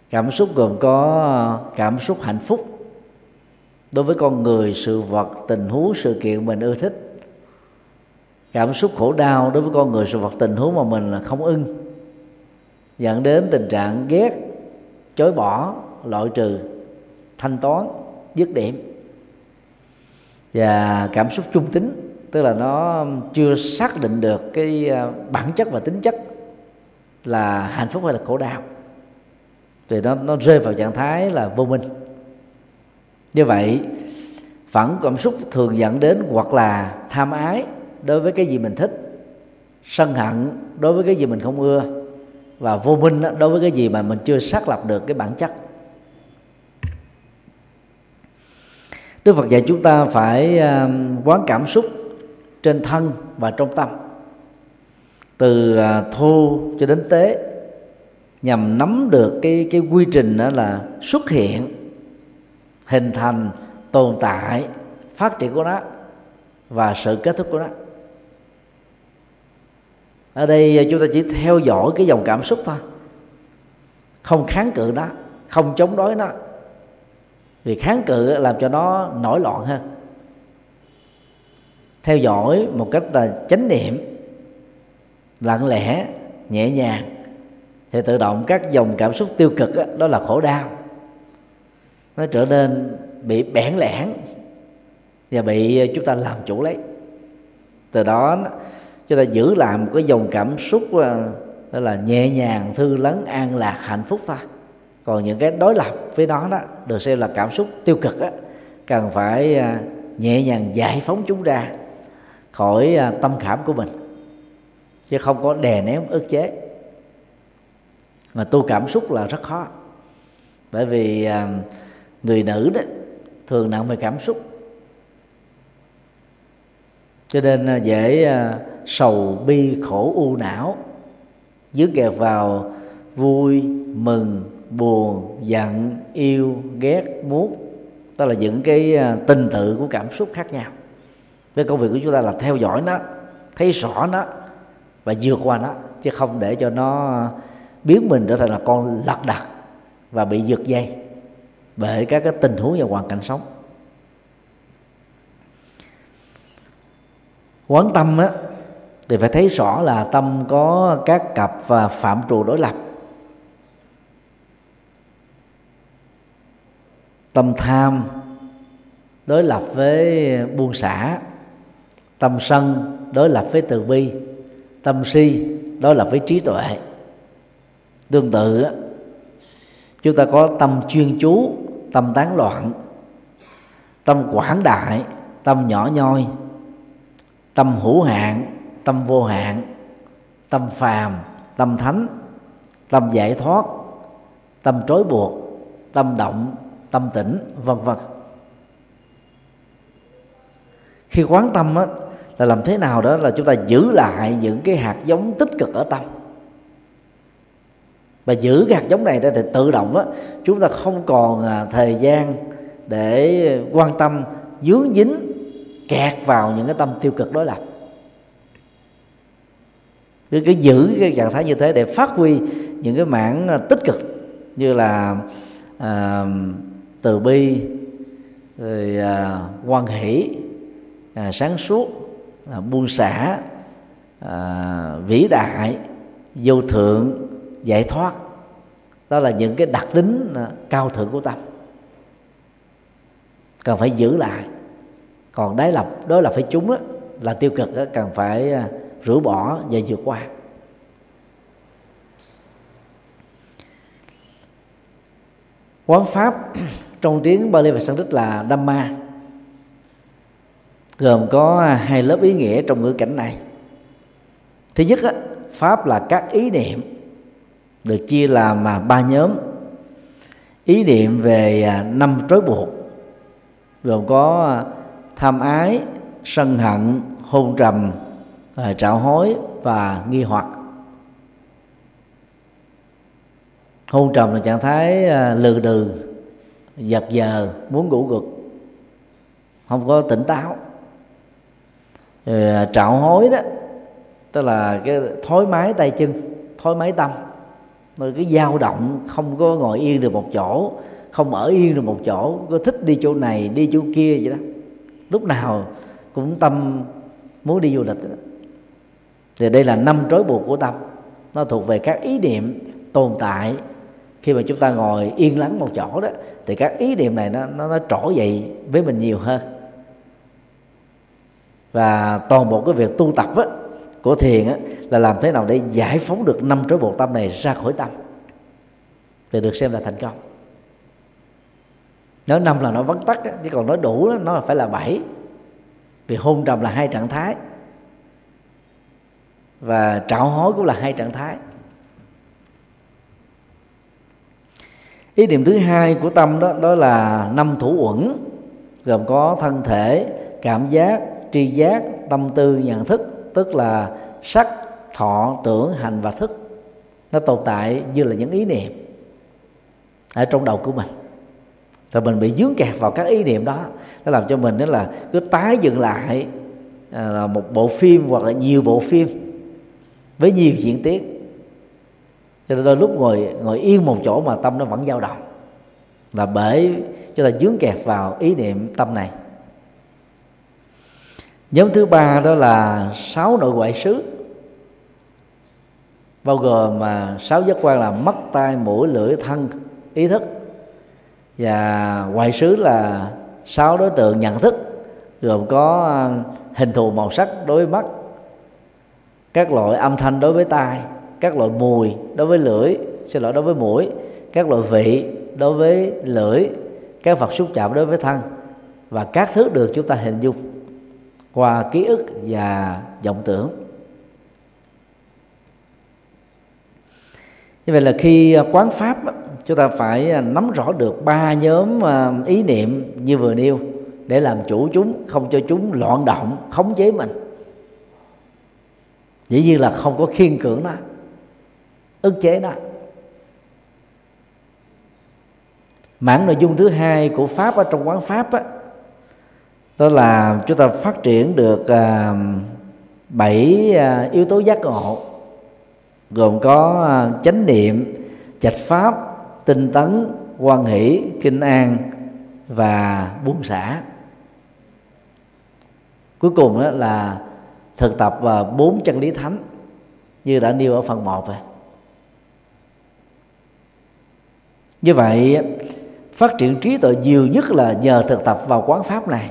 Cảm xúc gồm có cảm xúc hạnh phúc đối với con người, sự vật, tình huống, sự kiện mình ưa thích. Cảm xúc khổ đau đối với con người, sự vật, tình huống mà mình là không ưng, dẫn đến tình trạng ghét, chối bỏ, loại trừ, thanh toán, dứt điểm và cảm xúc trung tính, tức là nó chưa xác định được cái ờ, bản chất và tính chất là hạnh phúc hay là khổ đau. Thì nó nó rơi vào trạng thái là vô minh. Như vậy, phản cảm xúc thường dẫn đến hoặc là tham ái đối với cái gì mình thích, sân hận đối với cái gì mình không ưa, và vô minh đối với cái gì mà mình chưa xác lập được cái bản chất. Đức Phật dạy chúng ta phải à, quán cảm xúc trên thân và trong tâm. Từ à, thô cho đến tế, nhằm nắm được cái cái quy trình đó là xuất hiện, hình thành, tồn tại, phát triển của nó và sự kết thúc của nó. Ở đây à, chúng ta chỉ theo dõi cái dòng cảm xúc thôi. Không kháng cự nó, không chống đối nó vì kháng cự làm cho nó nổi loạn hơn. Theo dõi một cách là chánh niệm lặng lẽ nhẹ nhàng thì tự động các dòng cảm xúc tiêu cực đó, đó là khổ đau. Nó trở nên bị bẽn lẽn và bị chúng ta làm chủ lấy. Từ đó chúng ta giữ lại một cái dòng cảm xúc là, là nhẹ nhàng thư lắng an lạc hạnh phúc thôi còn những cái đối lập với nó đó, được xem là cảm xúc tiêu cực á, cần phải à, nhẹ nhàng giải phóng chúng ra khỏi à, tâm khảm của mình, chứ không có đè nén ức chế. Mà tu cảm xúc là rất khó, bởi vì à, người nữ đó thường nặng về cảm xúc. Cho nên dễ sầu bi khổ u não dướng kẹt vào vui, mừng buồn, giận, yêu, ghét, muốn. Đó là những cái à, tình tự của cảm xúc khác nhau. Cái công việc của chúng ta là theo dõi nó, thấy rõ nó và vượt qua nó, chứ không để cho nó à, biến mình trở thành là con lật đật và bị giật dây bởi các cái tình huống và hoàn cảnh sống. Quán tâm á, thì phải thấy rõ là tâm có các cặp và phạm trù đối lập. Tâm tham đối lập với buông xả. Tâm sân đối lập với từ bi. Tâm si đối lập với trí tuệ. Tương tự chúng ta có tâm chuyên chú, tâm tán loạn, tâm quảng đại, tâm nhỏ nhoi, tâm hữu hạn, tâm vô hạn, tâm phàm, tâm thánh, tâm giải thoát, tâm trói buộc, tâm động tâm tỉnh vân vân. Khi quán tâm á, là làm thế nào đó là chúng ta giữ lại những cái hạt giống tích cực ở tâm. Và giữ cái hạt giống này ra thì tự động á chúng ta không còn à, thời gian để quan tâm dướng dính kẹt vào những cái tâm tiêu cực đối lập cứ cái giữ cái trạng thái như thế để phát huy những cái mảng à, tích cực như là uh, từ bi rồi à, quan hỷ à, sáng suốt à, buông xả à, vĩ đại vô thượng giải thoát. Đó là những cái đặc tính à, cao thượng của tâm. Cần phải giữ lại. Còn đáy lập đó là phải chúng đó là tiêu cực đó, cần phải à, rửa bỏ và vượt qua. Quán pháp trong tiếng Bali và Sanskrit là Dhamma. Gồm có hai lớp ý nghĩa trong ngữ cảnh này. Thứ nhất á, pháp là các ý niệm được chia làm mà ba nhóm. Ý niệm về à, năm trói buộc gồm có à, tham ái sân hận hôn trầm à, trạo hối và nghi hoặc. Hôn trầm là trạng thái lừ đừ giật giờ, muốn ngủ gục. Không có tỉnh táo. Rồi trạo hối đó, tức là cái thối mái tay chân thối mái tâm. Rồi cái dao động, không có ngồi yên được một chỗ, không ở yên được một chỗ có thích đi chỗ này, đi chỗ kia vậy đó. Lúc nào cũng tâm muốn đi du lịch đó. thì đây là năm trói buộc của tâm. Nó thuộc về các ý niệm tồn tại khi mà chúng ta ngồi yên lắng một chỗ đó thì các ý niệm này nó nó, nó trỗi dậy với mình nhiều hơn. Và toàn bộ cái việc tu tập á, của thiền á, là làm thế nào để giải phóng được năm trói buộc tâm này ra khỏi tâm thì được xem là thành công. Nói năm là nó vắn tắt á, chứ còn nói đủ đó, nó phải là bảy. Vì hôn trầm là hai trạng thái và trạo hối cũng là hai trạng thái. Ý niệm thứ hai của tâm đó đó là năm thủ uẩn, gồm có thân thể, cảm giác, tri giác, tâm tư, nhận thức, tức là sắc, thọ, tưởng, hành và thức. Nó tồn tại như là những ý niệm ở trong đầu của mình. Rồi mình bị dướng kẹt vào các ý niệm đó. Nó làm cho mình đó là cứ tái dựng lại à, là một bộ phim hoặc là nhiều bộ phim với nhiều diễn tiết cho nên đôi lúc ngồi ngồi yên một chỗ mà tâm nó vẫn dao động. Là bởi cho ta dướng kẹt vào ý niệm tâm này. Nhóm thứ ba đó là sáu nội ngoại xứ, bao gồm mà sáu giác quan là mắt, tai, mũi, lưỡi, thân, ý thức. Và ngoại xứ là sáu đối tượng nhận thức, gồm có à, hình thù màu sắc đối với mắt, các loại âm thanh đối với tai các loại mùi đối với lưỡi, xin lỗi, đối với mũi, các loại vị đối với lưỡi, các vật xúc chạm đối với thân. Và các thứ được chúng ta hình dung qua ký ức và vọng tưởng. Như vậy là khi à, quán pháp chúng ta phải à, nắm rõ được ba nhóm à, ý niệm như vừa nêu để làm chủ chúng, không cho chúng loạn động, khống chế mình. Dĩ nhiên là không có khiên cưỡng nó ức chế nó. Mảng nội dung thứ hai của pháp ở trong quán pháp á, đó là chúng ta phát triển được à, bảy à, yếu tố giác ngộ gồm có à, chánh niệm trạch pháp tinh tấn quan hỷ kinh an và buông xả. Cuối cùng đó là thực tập và bốn chân lý thánh như đã nêu ở phần 1 rồi. Như vậy phát triển trí tuệ nhiều nhất là nhờ thực tập vào quán pháp này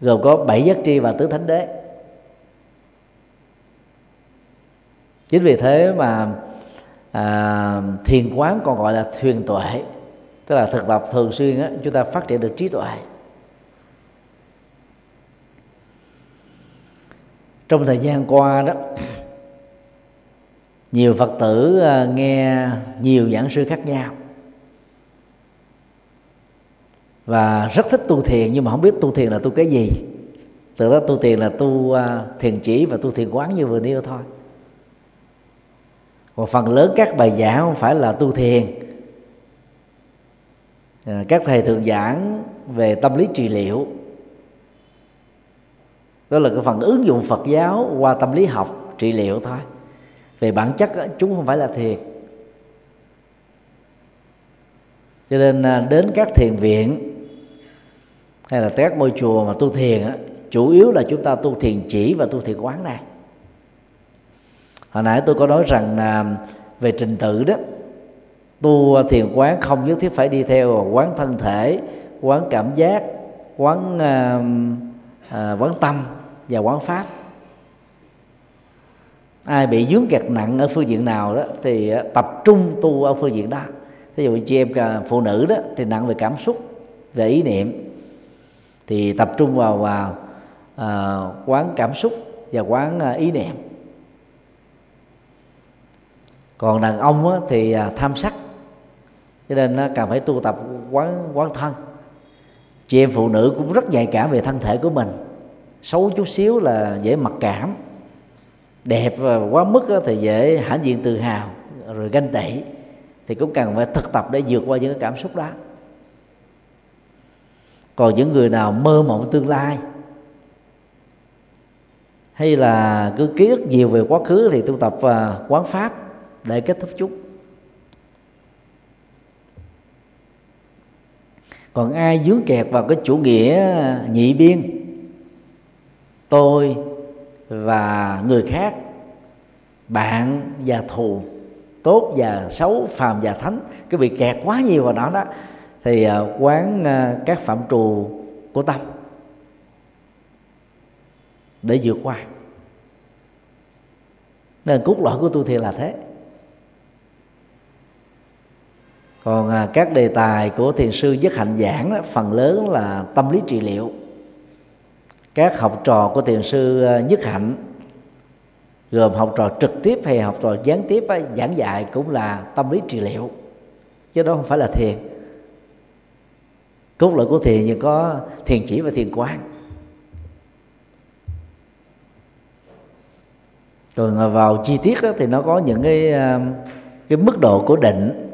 gồm có bảy giác tri và tứ thánh đế. Chính vì thế mà à, thiền quán còn gọi là thuyền tuệ tức là thực tập thường xuyên á, chúng ta phát triển được trí tuệ. Trong thời gian qua đó nhiều phật tử à, nghe nhiều giảng sư khác nhau và rất thích tu thiền nhưng mà không biết tu thiền là tu cái gì. Từ đó tu thiền là tu à, thiền chỉ và tu thiền quán như vừa nêu thôi. Và phần lớn các bài giảng không phải là tu thiền. À, các thầy thường giảng về tâm lý trị liệu. Đó là cái phần ứng dụng phật giáo qua tâm lý học trị liệu thôi. Về bản chất chúng không phải là thiền. Cho nên à, đến các thiền viện hay là các ngôi chùa mà tu thiền á, chủ yếu là chúng ta tu thiền chỉ và tu thiền quán này. Hồi nãy tôi có nói rằng là về trình tự đó tu thiền quán không nhất thiết phải đi theo quán thân thể quán cảm giác quán uh, uh, quán tâm và quán pháp. Ai bị dướng kẹt nặng ở phương diện nào đó thì à, tập trung tu ở phương diện đó. Thí dụ chị em à, phụ nữ đó thì nặng về cảm xúc về ý niệm thì tập trung vào vào à, quán cảm xúc và quán à, ý niệm. Còn đàn ông á, thì à, tham sắc. Cho nên nó cần phải tu tập quán quán thân. Chị em phụ nữ cũng rất nhạy cảm về thân thể của mình. Xấu chút xíu là dễ mặc cảm. Đẹp và quá mức thì dễ hãnh diện tự hào rồi ganh tị. Thì cũng cần phải thực tập để vượt qua những cái cảm xúc đó còn những người nào mơ mộng tương lai hay là cứ ký ức nhiều về quá khứ thì tu tập uh, quán pháp để kết thúc chút còn ai dướng kẹt vào cái chủ nghĩa nhị biên tôi và người khác bạn và thù tốt và xấu phàm và thánh cái bị kẹt quá nhiều vào đó đó thì à, quán à, các phạm trù của tâm để vượt qua. Nên cốt lõi của tu thiền là thế. Còn à, các đề tài của thiền sư nhất hạnh giảng đó, phần lớn là tâm lý trị liệu. Các học trò của thiền sư à, nhất hạnh gồm học trò trực tiếp hay học trò gián tiếp giảng dạy cũng là tâm lý trị liệu chứ đó không phải là thiền cốt lõi của thiền thì có thiền chỉ và thiền quán. Rồi vào chi tiết đó, thì nó có những cái ờ, cái mức độ của định.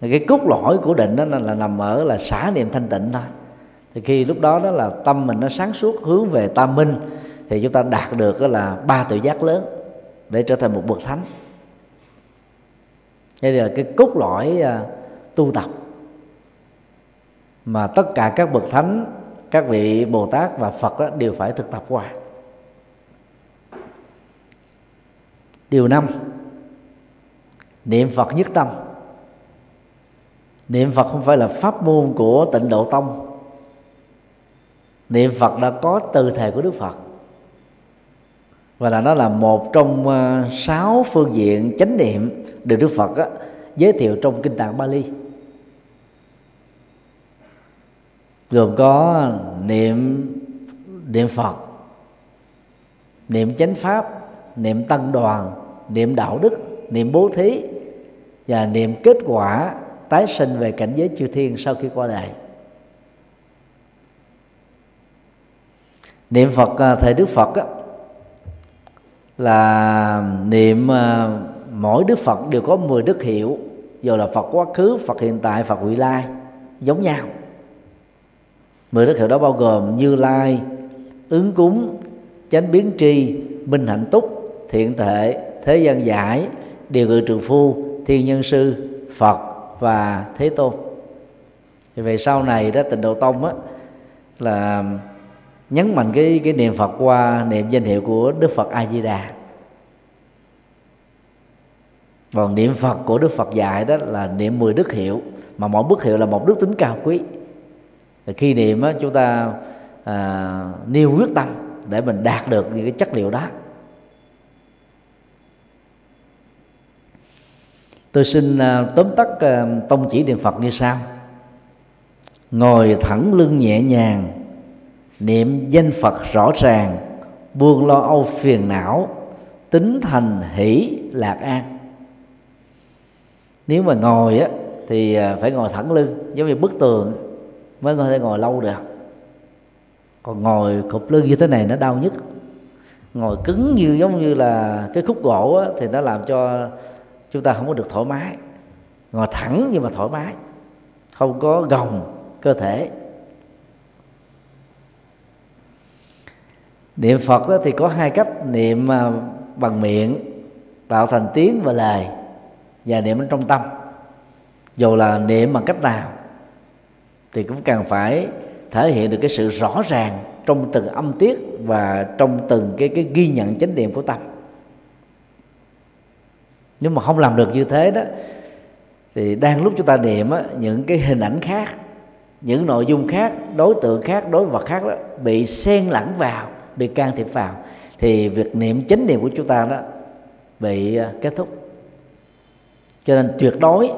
Cái cốt lõi của định đó là nằm ở là xả niệm thanh tịnh thôi. Thì khi lúc đó đó là tâm mình nó sáng suốt hướng về tam minh thì chúng ta đạt được đó là ba tự giác lớn để trở thành một bậc thánh. Đây là cái cốt lõi uh, tu tập mà tất cả các bậc thánh các vị bồ tát và phật đó đều phải thực tập qua. Điều năm niệm phật nhất tâm. Niệm phật không phải là pháp môn của tịnh độ tông. Niệm phật đã có từ thề của đức phật. Và là nó là một trong ờ, sáu phương diện chánh niệm được đức phật á, giới thiệu trong kinh tạng bali gồm có niệm niệm phật niệm chánh pháp niệm tăng đoàn niệm đạo đức niệm bố thí và niệm kết quả tái sinh về cảnh giới chư thiên sau khi qua đời. Niệm phật thầy thời đức phật á, là niệm à, mỗi đức phật đều có 10 đức hiệu dù là phật quá khứ phật hiện tại phật vị lai giống nhau mười đức hiệu đó bao gồm như lai, ứng cúng, chánh biến tri, minh hạnh túc, thiện thể thế gian giải, điều ngự trường phu thiên nhân sư, phật và thế tôn. Thì về sau này đó, tịnh độ tông á, là nhấn mạnh cái cái niệm phật qua niệm danh hiệu của đức phật a di đà còn niệm phật của đức phật dạy đó là niệm 10 đức hiệu, mà mỗi bức hiệu là một đức tính cao quý thì khi niệm á, chúng ta à, nêu quyết tâm để mình đạt được những cái chất liệu đó. Tôi xin à, tóm tắt à, tông chỉ niệm phật như sau. Ngồi thẳng lưng nhẹ nhàng niệm danh phật rõ ràng buông lo âu phiền não tính thành hỷ lạc an. Nếu mà ngồi á thì à, phải ngồi thẳng lưng giống như bức tường mới có thể ngồi lâu được. Còn ngồi cục lưng như thế này nó đau nhất. Ngồi cứng như giống như là cái khúc gỗ á, thì nó làm cho chúng ta không có được thoải mái. Ngồi thẳng nhưng mà thoải mái. Không có gồng cơ thể. Niệm phật đó thì có hai cách niệm à, bằng miệng tạo thành tiếng và lời. Và niệm trong tâm. Dù là niệm bằng cách nào thì cũng cần phải thể hiện được cái sự rõ ràng trong từng âm tiết và trong từng cái cái ghi nhận chánh niệm của tâm. Nếu mà không làm được như thế đó thì đang lúc chúng ta niệm á, những cái hình ảnh khác những nội dung khác đối tượng khác đối vật khác đó bị xen lẫn vào bị can thiệp vào thì việc niệm chánh niệm của chúng ta đó bị à, kết thúc. Cho nên tuyệt đối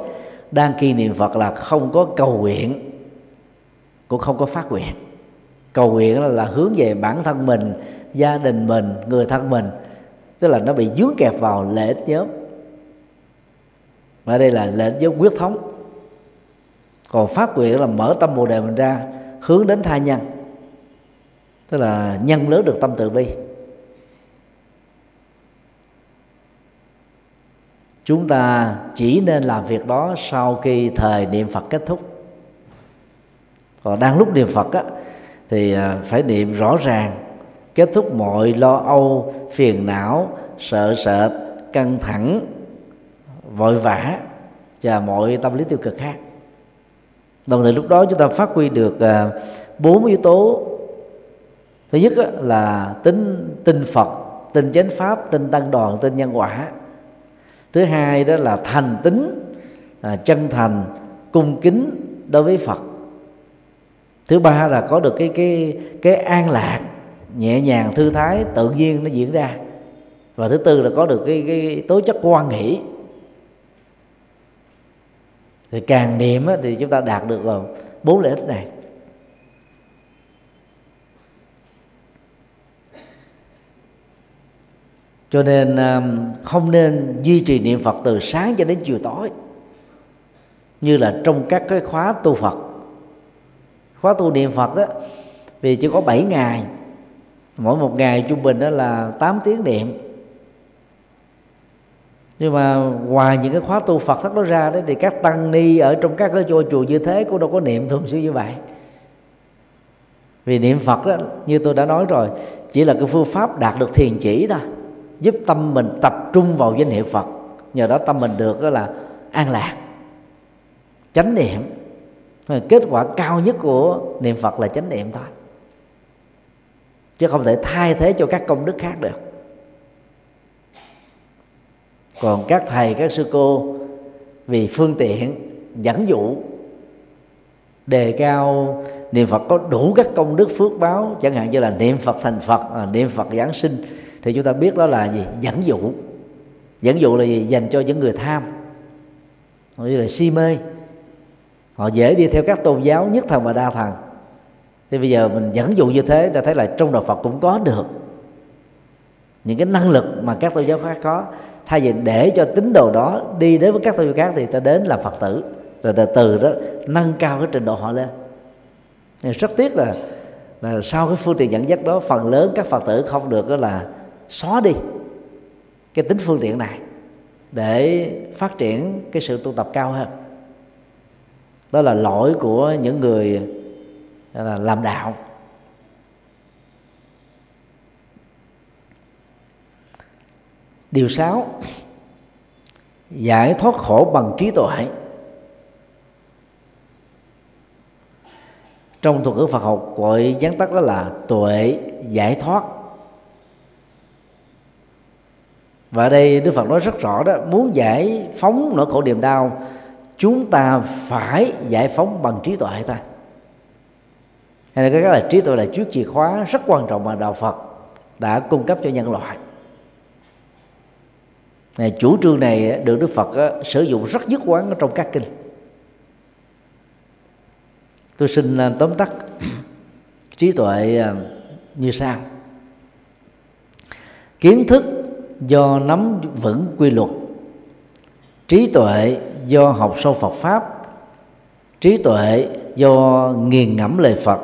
đang kỳ niệm phật là không có cầu nguyện cũng không có phát nguyện. Cầu nguyện là, là hướng về bản thân mình gia đình mình người thân mình. Tức là nó bị dướng kẹp vào lễ nhóm. Và đây là lễ nhóm quyết thống. Còn phát nguyện là mở tâm bồ đề mình ra hướng đến tha nhân. Tức là nhân lớn được tâm từ bi. Chúng ta chỉ nên làm việc đó sau khi thời niệm phật kết thúc còn đang lúc niệm phật á, thì à, phải niệm rõ ràng kết thúc mọi lo âu phiền não sợ sệt căng thẳng vội vã và mọi tâm lý tiêu cực khác. Đồng thời lúc đó chúng ta phát huy được à, bốn yếu tố. Thứ nhất là tính tin phật tin chánh pháp tin tăng đoàn tin nhân quả. Thứ hai đó là thành tính à, chân thành cung kính đối với phật thứ ba là có được cái cái cái an lạc nhẹ nhàng thư thái tự nhiên nó diễn ra. Và thứ tư là có được cái cái tố chất quan hỷ. Thì càng niệm á, thì chúng ta đạt được vào bốn lợi ích này. Cho nên um, không nên duy trì niệm phật từ sáng cho đến chiều tối như là trong các cái khóa tu phật khóa tu niệm phật đó vì chỉ có 7 ngày. Mỗi một ngày trung bình đó là 8 tiếng niệm. Nhưng mà ngoài những cái khóa tu Phật thất đó ra đấy thì các tăng ni ở trong các cái chùa chùa như thế cũng đâu có niệm thường xuyên như vậy. Vì niệm Phật đó, như tôi đã nói rồi chỉ là cái phương pháp đạt được thiền chỉ thôi giúp tâm mình tập trung vào danh hiệu Phật. Nhờ đó tâm mình được đó là an lạc chánh niệm kết quả cao nhất của niệm Phật là chánh niệm thôi. Chứ không thể thay thế cho các công đức khác được. Còn các thầy, các sư cô vì phương tiện, dẫn dụ, đề cao niệm phật có đủ các công đức phước báo, chẳng hạn như là niệm phật thành phật à, niệm phật giáng sinh, thì chúng ta biết đó là gì? Dẫn dụ. Dẫn dụ là gì? Dành cho những người tham. Như là si mê họ dễ đi theo các tôn giáo nhất thần và đa thần. Thì bây giờ mình dẫn dụ như thế, ta thấy là trong đạo phật cũng có được. Những cái năng lực mà các tôn giáo khác có. Thay vì để cho tín đồ đó đi đến với các tôn giáo khác thì ta đến làm phật tử. Rồi từ từ đó nâng cao cái trình độ họ lên. Rất tiếc là là sau cái phương tiện dẫn dắt đó, phần lớn các phật tử không được đó là xóa đi cái tính phương tiện này để phát triển cái sự tu tập cao hơn đó là lỗi của những người là, làm đạo. Điều sáu, giải thoát khổ bằng trí tuệ. Trong thuật ngữ Phật học gọi gián tắt đó là tuệ giải thoát. Và ở đây Đức Phật nói rất rõ đó, muốn giải phóng nỗi khổ niềm đau chúng ta phải giải phóng bằng trí tuệ ta. Hay là cái là trí tuệ là chiếc chìa khóa rất quan trọng mà đạo Phật đã cung cấp cho nhân loại. Này, chủ trương này được Đức Phật á, sử dụng rất dứt quán trong các kinh. Tôi xin à, tóm tắt trí tuệ à, như sau. Kiến thức do nắm vững quy luật. Trí tuệ do học sâu Phật pháp, trí tuệ do nghiền ngẫm lời Phật,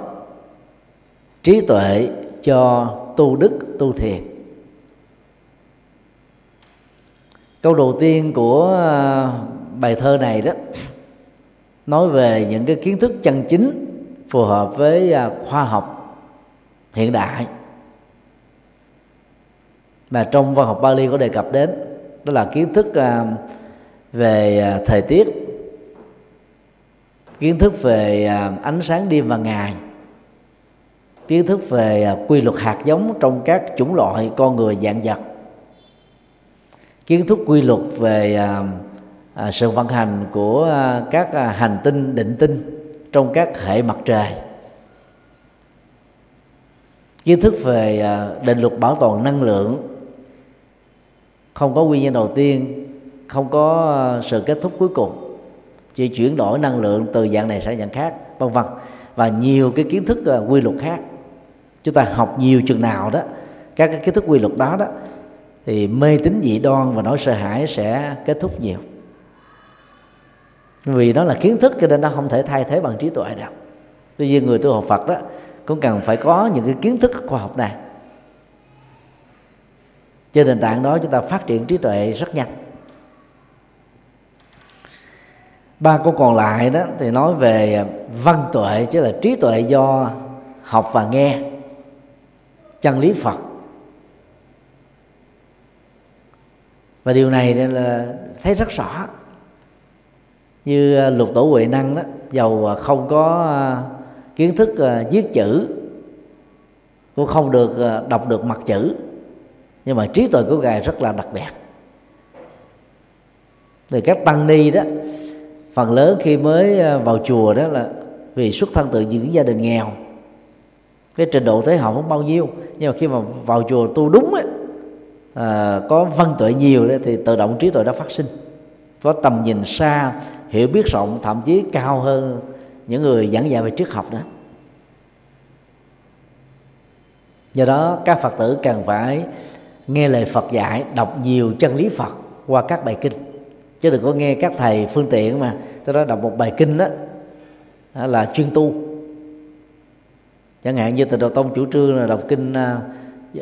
trí tuệ cho tu đức, tu thiền. Câu đầu tiên của à, bài thơ này đó nói về những cái kiến thức chân chính phù hợp với à, khoa học hiện đại mà trong văn học Bali có đề cập đến, đó là kiến thức à, về à, thời tiết, kiến thức về à, ánh sáng đêm và ngày, kiến thức về à, quy luật hạt giống trong các chủng loại con người, dạng vật, kiến thức quy luật về sự vận hành của các hành tinh, định tinh trong các hệ mặt trời, kiến thức về định luật bảo toàn năng lượng. Không có nguyên nhân đầu tiên không có ờ, sự kết thúc cuối cùng. Chỉ chuyển đổi năng lượng từ dạng này sang dạng khác, vân vân. Và nhiều cái kiến thức ờ, quy luật khác. Chúng ta học nhiều chừng nào đó, các cái kiến thức quy luật đó đó, thì mê tín dị đoan và nỗi sợ hãi sẽ kết thúc nhiều. Vì nó là kiến thức cho nên nó không thể thay thế bằng trí tuệ được. Tuy nhiên người tu học phật đó cũng cần phải có những cái kiến thức khoa học này. Trên nền tảng đó chúng ta phát triển trí tuệ rất nhanh. Ba câu còn lại đó thì nói về à, văn tuệ, chứ là trí tuệ do học và nghe. Chân lý phật. Và điều này là thấy rất rõ. Như à, lục tổ huệ năng đó dầu à, không có kiến thức viết chữ, cũng không được đọc được mặt chữ. Nhưng mà trí tuệ của ngài rất là đặc biệt. Thì các tăng ni đó phần lớn khi mới ờ, vào chùa đó là vì xuất thân từ những gia đình nghèo. Cái trình độ thế học không bao nhiêu nhưng mà khi mà vào chùa tu đúng ấy, à, ờ, có văn tuệ nhiều đấy, thì tự động trí tuệ đã phát sinh. Có tầm nhìn xa hiểu biết rộng thậm chí cao hơn những người giảng dạy về triết học đó. do đó các phật tử cần phải nghe lời phật dạy đọc nhiều chân lý phật qua các bài kinh chứ đừng có nghe các thầy phương tiện mà tôi đó đọc một bài kinh đó là chuyên tu. Chẳng hạn như từ đầu tông chủ trương là đọc kinh à,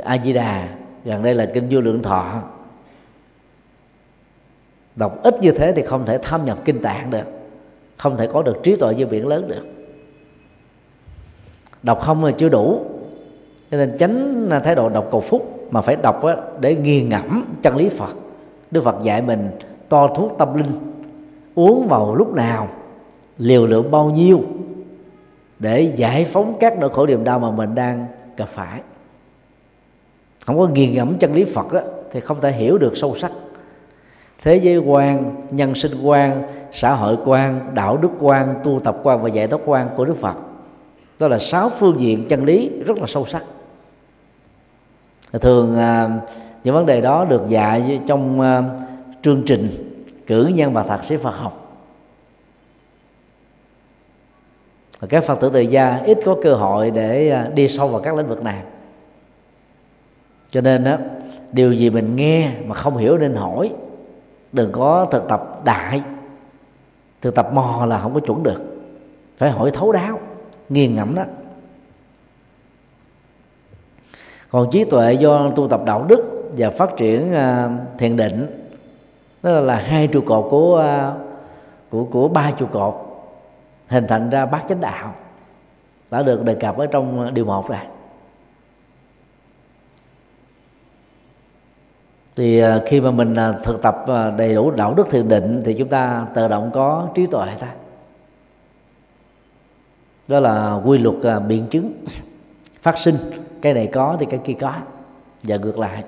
a di đà, gần đây là kinh vô lượng thọ. Đọc ít như thế thì không thể thâm nhập kinh tạng được, không thể có được trí tuệ như biển lớn được. Đọc không là chưa đủ, cho nên tránh thái độ đọc cầu phúc mà phải đọc để nghiền ngẫm chân lý phật. Đức phật dạy mình to thuốc tâm linh uống vào lúc nào liều lượng bao nhiêu để giải phóng các nỗi khổ niềm đau mà mình đang gặp phải. Không có nghiền ngẫm chân lý phật đó, thì không thể hiểu được sâu sắc. Thế giới quan nhân sinh quan xã hội quan đạo đức quan tu tập quan và giải thoát quan của đức phật đó là sáu phương diện chân lý rất là sâu sắc. Thường à, những vấn đề đó được dạy trong à, chương trình cử nhân và thạc sĩ Phật học. Và các Phật tử tại gia ít có cơ hội để à, đi sâu vào các lĩnh vực này. Cho nên đó điều gì mình nghe mà không hiểu nên hỏi, đừng có thực tập đại. Thực tập mò là không có chuẩn được. Phải hỏi thấu đáo, nghiền ngẫm đó. Còn trí tuệ do tu tập đạo đức và phát triển à, thiền định đó là, là hai trụ cột của ờ, của của ba trụ cột hình thành ra bát chánh đạo đã được đề cập ở trong ờ, điều một này. Thì ờ, khi mà mình thực tập đầy đủ đạo đức thiền định thì chúng ta tự động có trí tuệ ta. Đó là quy luật biện chứng phát sinh. Cái này có thì cái kia có và ngược lại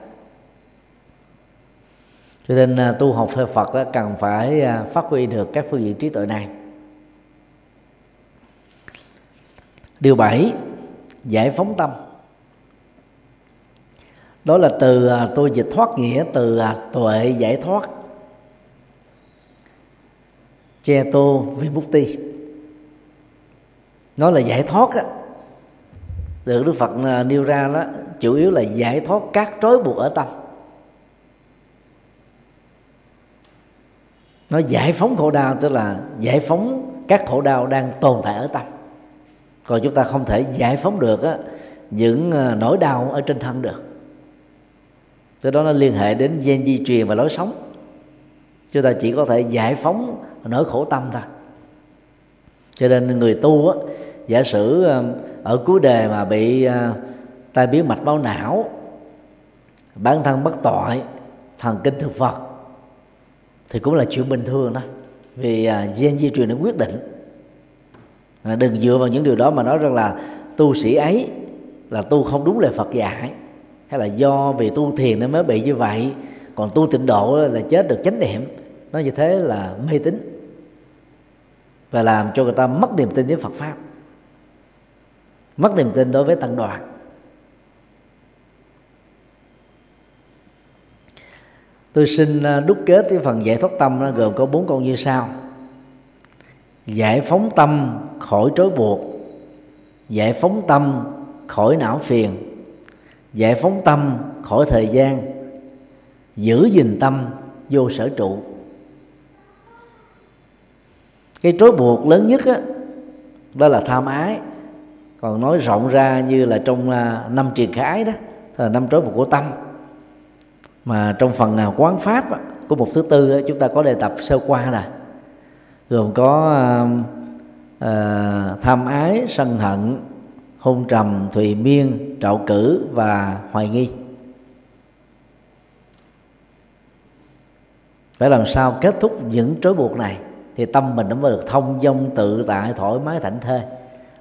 cho nên à, tu học phật Phật đó cần phải à, phát huy được các phương diện trí tuệ này. Điều bảy, giải phóng tâm. Đó là từ à, tôi dịch thoát nghĩa từ tuệ giải thoát. Che tô ti. nó là giải thoát á. Được đức phật nêu ra đó, chủ yếu là giải thoát các trói buộc ở tâm. Nó giải phóng khổ đau tức là giải phóng các khổ đau đang tồn tại ở tâm. Còn chúng ta không thể giải phóng được á, những ờ, nỗi đau ở trên thân được. Từ đó nó liên hệ đến gen di truyền và lối sống. Chúng ta chỉ có thể giải phóng nỗi khổ tâm thôi. Cho nên người tu á, giả sử ờ, ở cuối đề mà bị ờ, tai biến mạch máu não bản thân bất tội thần kinh thực vật thì cũng là chuyện bình thường đó. Vì à, gen di truyền nó quyết định. À, đừng dựa vào những điều đó mà nói rằng là tu sĩ ấy là tu không đúng lời Phật dạy hay là do vì tu thiền nên mới bị như vậy. Còn tu tịnh độ là chết được chánh niệm. Nói như thế là mê tín. Và làm cho người ta mất niềm tin với Phật pháp. Mất niềm tin đối với tăng đoàn. Tôi xin à, đúc kết cái phần giải thoát tâm nó gồm có bốn câu như sau. Giải phóng tâm khỏi trói buộc. Giải phóng tâm khỏi não phiền. Giải phóng tâm khỏi thời gian. Giữ gìn tâm vô sở trụ. Cái trói buộc lớn nhất đó, đó là tham ái. Còn nói rộng ra như là trong à, năm triền khái đó là năm trói buộc của tâm mà trong phần nào quán pháp của một thứ tư chúng ta có đề tập sơ qua nè. Gồm có uh, tham ái sân hận hôn trầm thùy miên trạo cử và hoài nghi. Phải làm sao kết thúc những trói buộc này thì tâm mình nó mới được thông dong tự tại thoải mái thảnh thơi.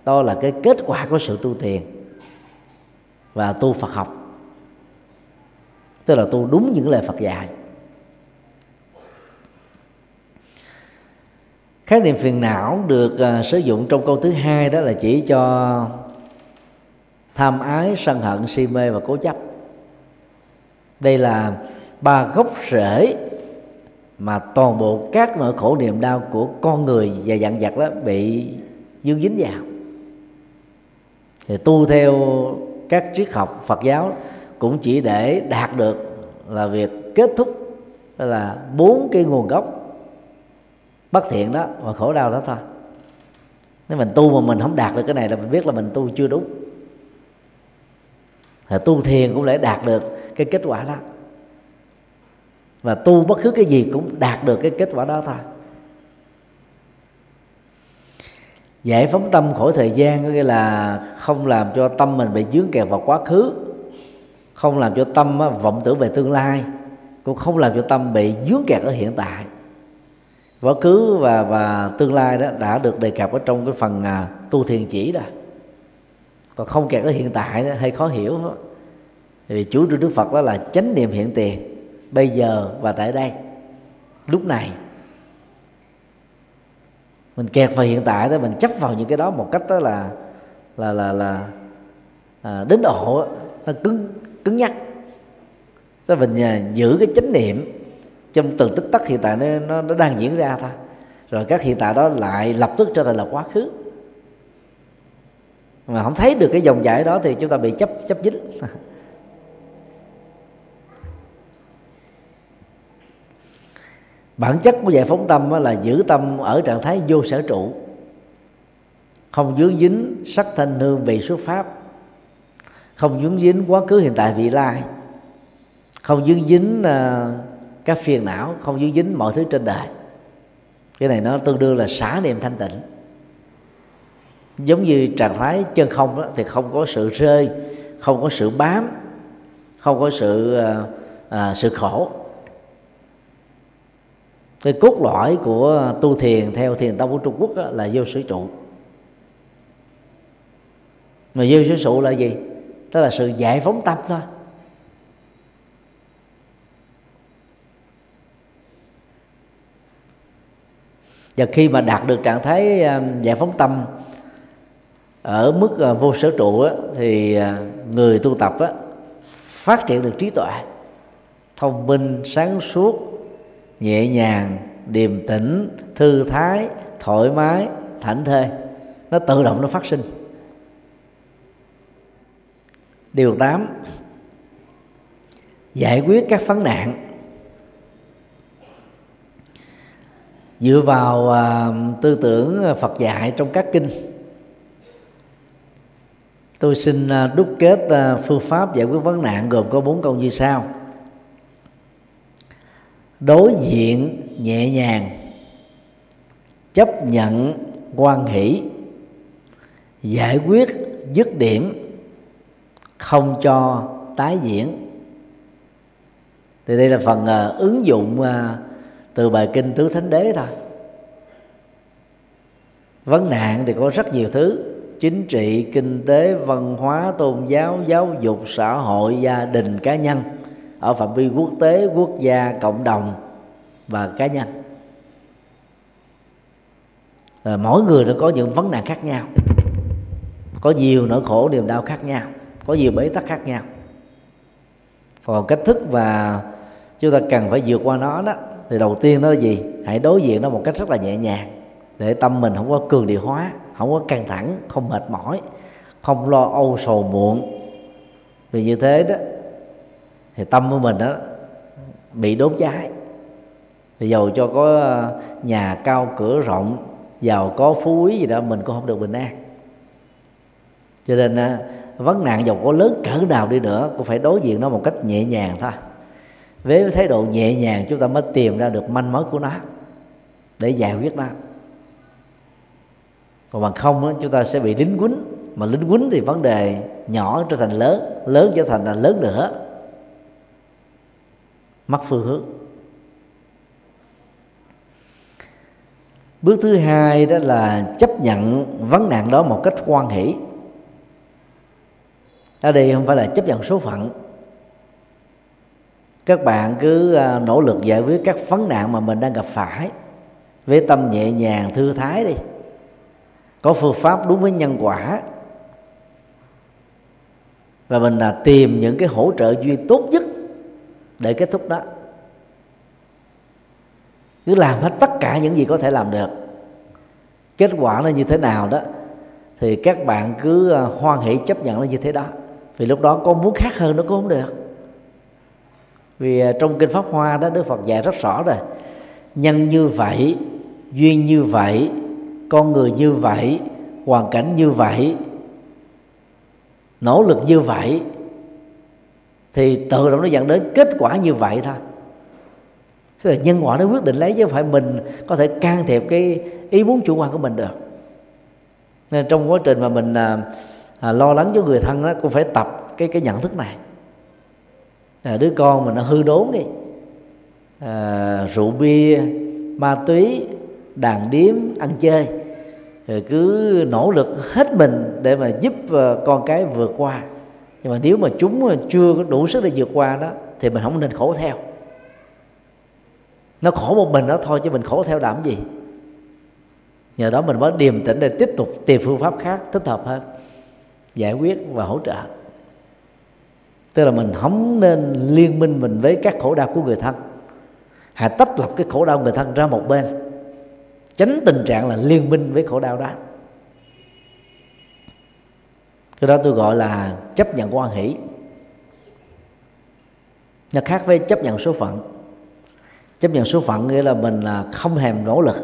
Đó là cái kết quả của sự tu tiền và tu Phật học tức là tu đúng những lời Phật dạy. Khái niệm phiền não được uh, sử dụng trong câu thứ hai đó là chỉ cho tham ái sân hận si mê và cố chấp. Đây là ba gốc rễ mà toàn bộ các nỗi khổ niềm đau của con người và dặn vật đó bị dương dính vào. Thì tu theo các triết học Phật giáo cũng chỉ để đạt được là việc kết thúc là bốn cái nguồn gốc bất thiện đó và khổ đau đó thôi. Nếu mình tu mà mình không đạt được cái này là mình biết là mình tu chưa đúng. Thì tu thiền cũng để đạt được cái kết quả đó. Và tu bất cứ cái gì cũng đạt được cái kết quả đó thôi. Giải phóng tâm khỏi thời gian có nghĩa là không làm cho tâm mình bị dướng kẹt vào quá khứ không làm cho tâm vọng tưởng về tương lai cũng không làm cho tâm bị dướng kẹt ở hiện tại. Quá khứ và và tương lai đó đã được đề cập ở trong cái phần à, tu thiền chỉ đó. Còn không kẹt ở hiện tại đó hơi khó hiểu. Đó. vì chủ trương đức phật đó là chánh niệm hiện tiền bây giờ và tại đây lúc này. Mình kẹt vào hiện tại đó mình chấp vào những cái đó một cách đó là là là là à, đến độ nó cứng cứng nhắc. Đó mình à, giữ cái chánh niệm trong từng tích tắc hiện tại nó, nó nó đang diễn ra thôi. Rồi các hiện tại đó lại lập tức trở thành là quá khứ. Mà không thấy được cái dòng chảy đó thì chúng ta bị chấp chấp dính. Bản chất của giải phóng tâm là giữ tâm ở trạng thái vô sở trụ. Không dướng dính sắc thanh hương vị xuất pháp không dướng dính quá khứ hiện tại vị lai. Không dướng dính uh, các phiền não không dướng dính mọi thứ trên đời. Cái này nó tương đương là xả niệm thanh tịnh. Giống như trạng thái chân không đó, thì không có sự rơi không có sự bám không có sự uh, uh, sự khổ. Cái cốt lõi của tu thiền theo thiền tông của trung quốc là vô sở trụ. Mà vô sở trụ là gì? Tức là sự giải phóng tâm thôi. Và khi mà đạt được trạng thái um, giải phóng tâm ở mức uh, vô sở trụ á, thì uh, người tu tập á, phát triển được trí tuệ thông minh sáng suốt nhẹ nhàng điềm tĩnh thư thái thoải mái thảnh thơi. Nó tự động nó phát sinh điều 8 giải quyết các vấn nạn. Dựa vào uh, tư tưởng à, Phật dạy trong các kinh tôi xin uh, đúc kết uh, phương pháp giải quyết vấn nạn gồm có bốn câu như sau. Đối diện nhẹ nhàng chấp nhận quan hỷ giải quyết dứt điểm không cho tái diễn. Thì đây là phần uh, ứng dụng uh, từ bài kinh tứ thánh đế thôi. Vấn nạn thì có rất nhiều thứ. Chính trị kinh tế văn hóa tôn giáo giáo dục xã hội gia đình cá nhân. Ở phạm vi quốc tế quốc gia cộng đồng và cá nhân. À, mỗi người nó có những vấn nạn khác nhau. Có nhiều nỗi khổ niềm đau khác nhau có nhiều bế tắc khác nhau. Còn cách thức và chúng ta cần phải vượt qua nó đó, thì đầu tiên đó là gì? Hãy đối diện nó một cách rất là nhẹ nhàng, để tâm mình không có cường điệu hóa, không có căng thẳng, không mệt mỏi, không lo âu sầu muộn. Vì như thế đó, thì tâm của mình đó bị đốt cháy. Thì dầu cho có nhà cao cửa rộng, giàu có phú quý gì đó, mình cũng không được bình an. Cho nên à, vấn nạn dầu có lớn cỡ nào đi nữa cũng phải đối diện nó một cách nhẹ nhàng thôi. Với thái độ nhẹ nhàng chúng ta mới tìm ra được manh mối của nó để giải quyết nó. Còn bằng không đó, chúng ta sẽ bị lính quýnh. Mà lính quýnh thì vấn đề nhỏ trở thành lớn lớn trở thành là lớn nữa. Mất phương hướng. Bước thứ hai đó là chấp nhận vấn nạn đó một cách quan hỷ ở đây không phải là chấp nhận số phận. Các bạn cứ à, nỗ lực giải quyết các vấn nạn mà mình đang gặp phải. Với tâm nhẹ nhàng, thư thái đi. Có phương pháp đúng với nhân quả. Và mình là tìm những cái hỗ trợ duy tốt nhất để kết thúc đó. Cứ làm hết tất cả những gì có thể làm được. Kết quả nó như thế nào đó, thì các bạn cứ à, hoan hỷ chấp nhận nó như thế đó vì lúc đó con muốn khác hơn nó cũng không được. Vì à, trong kinh pháp hoa đó, đức phật dạy rất rõ rồi. Nhân như vậy, duyên như vậy, con người như vậy, hoàn cảnh như vậy, nỗ lực như vậy, thì tự động nó dẫn đến kết quả như vậy thôi. Tức là nhân quả nó quyết định lấy chứ không phải mình có thể can thiệp cái ý muốn chủ quan của mình được. Nên trong quá trình mà mình à, à, lo lắng cho người thân đó cũng phải tập cái cái nhận thức này. À, đứa con mình nó hư đốn đi. À, rượu bia ma túy đàn điếm ăn chơi. Rồi cứ nỗ lực hết mình để mà giúp à, con cái vượt qua. Nhưng mà nếu mà chúng chưa có đủ sức để vượt qua đó thì mình không nên khổ theo. Nó khổ một mình đó thôi chứ mình khổ theo làm gì. Nhờ đó mình mới điềm tĩnh để tiếp tục tìm phương pháp khác thích hợp hơn giải quyết và hỗ trợ. Tức là mình không nên liên minh mình với các khổ đau của người thân. Hãy tách lập cái khổ đau người thân ra một bên. Tránh tình trạng là liên minh với khổ đau đó. Cái đó tôi gọi là chấp nhận quan hỷ. Nó khác với chấp nhận số phận. Chấp nhận số phận nghĩa là mình là không hèm nỗ lực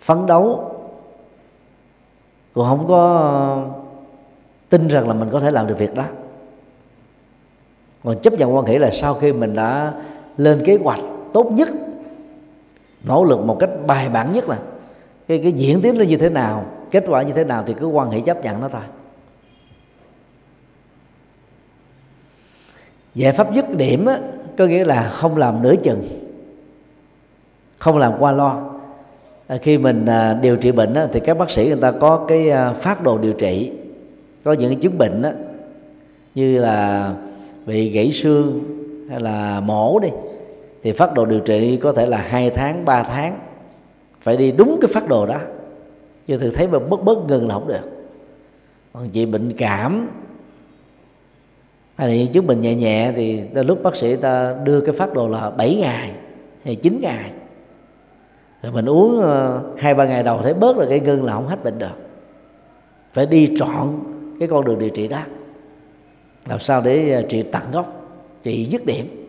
phấn đấu. Cũng không có tin rằng là mình có thể làm được việc đó. Còn chấp nhận quan hệ là sau khi mình đã lên kế hoạch tốt nhất nỗ lực một cách bài bản nhất là cái cái diễn tiến nó như thế nào kết quả như thế nào thì cứ quan hệ chấp nhận nó thôi. Giải pháp dứt điểm á, có nghĩa là không làm nửa chừng không làm qua lo à, khi mình à, điều trị bệnh á, thì các bác sĩ người ta có cái à, phát đồ điều trị có những cái chứng bệnh đó như là bị gãy xương hay là mổ đi, thì phát đồ điều trị có thể là hai tháng 3 tháng. Phải đi đúng cái phát đồ đó. Chứ thực thấy mà bất bất ngừng là không được. Còn chị bệnh cảm, hay là những chứng bệnh nhẹ nhẹ thì lúc bác sĩ ta đưa cái phát đồ là 7 ngày hay 9 ngày. Rồi mình uống ờ, hai, ba ngày đầu thấy bớt rồi cái ngưng là không hết bệnh được. Phải đi trọn cái con đường điều trị đó làm sao để à, trị tận gốc, trị dứt điểm?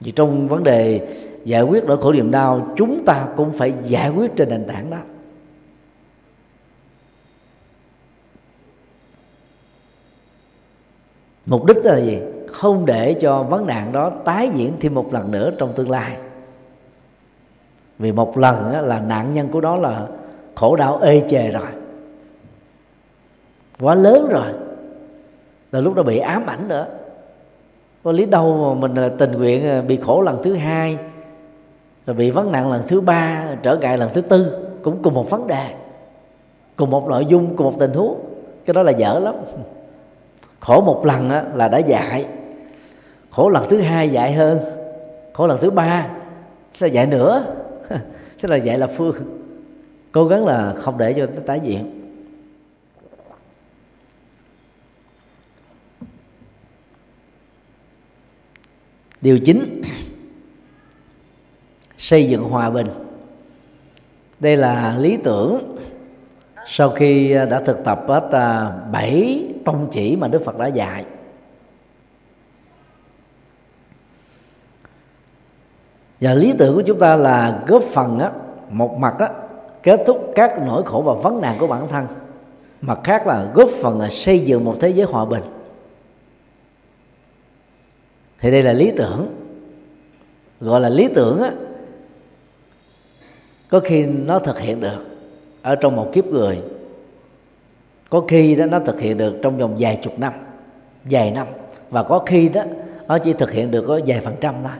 Vì trong vấn đề giải quyết nỗi khổ niềm đau, chúng ta cũng phải giải quyết trên nền tảng đó. Mục đích là gì? Không để cho vấn nạn đó tái diễn thêm một lần nữa trong tương lai. Vì một lần là nạn nhân của đó là khổ đau ê chề rồi quá lớn rồi. Là lúc đó bị ám ảnh nữa. Có lý đâu mà mình là tình nguyện à, bị khổ lần thứ hai, rồi bị vấn nạn lần thứ ba, trở ngại lần thứ tư. Cũng cùng một vấn đề, cùng một nội dung, cùng một tình huống. Cái đó là dở lắm. Khổ một lần là đã dạy. Khổ lần thứ hai dạy hơn. Khổ lần thứ ba là dạy nữa. Tức là dạy là phương. Cố gắng là không để cho tái diễn. Điều chính xây dựng hòa bình. Đây là lý tưởng sau khi à, đã thực tập hết à, bảy tông chỉ mà Đức Phật đã dạy. Và lý tưởng của chúng ta là góp phần á, một mặt á, kết thúc các nỗi khổ và vấn nạn của bản thân mặt khác là góp phần là xây dựng một thế giới hòa bình thì đây là lý tưởng. Gọi là lý tưởng á, có khi nó thực hiện được ở trong một kiếp người. Có khi đó nó thực hiện được trong vòng vài chục năm, vài năm. Và có khi đó, nó chỉ thực hiện được có vài phần trăm thôi.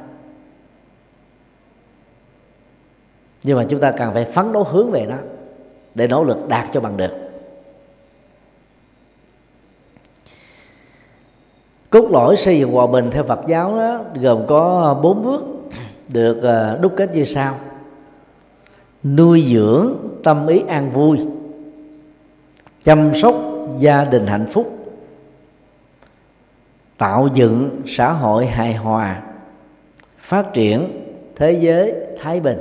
Nhưng mà chúng ta cần phải phấn đấu hướng về nó để nỗ lực đạt cho bằng được. Cốt lõi xây dựng hòa bình theo Phật giáo đó, gồm có bốn bước được à, đúc kết như sau. Nuôi dưỡng tâm ý an vui chăm sóc gia đình hạnh phúc tạo dựng xã hội hài hòa phát triển thế giới thái bình.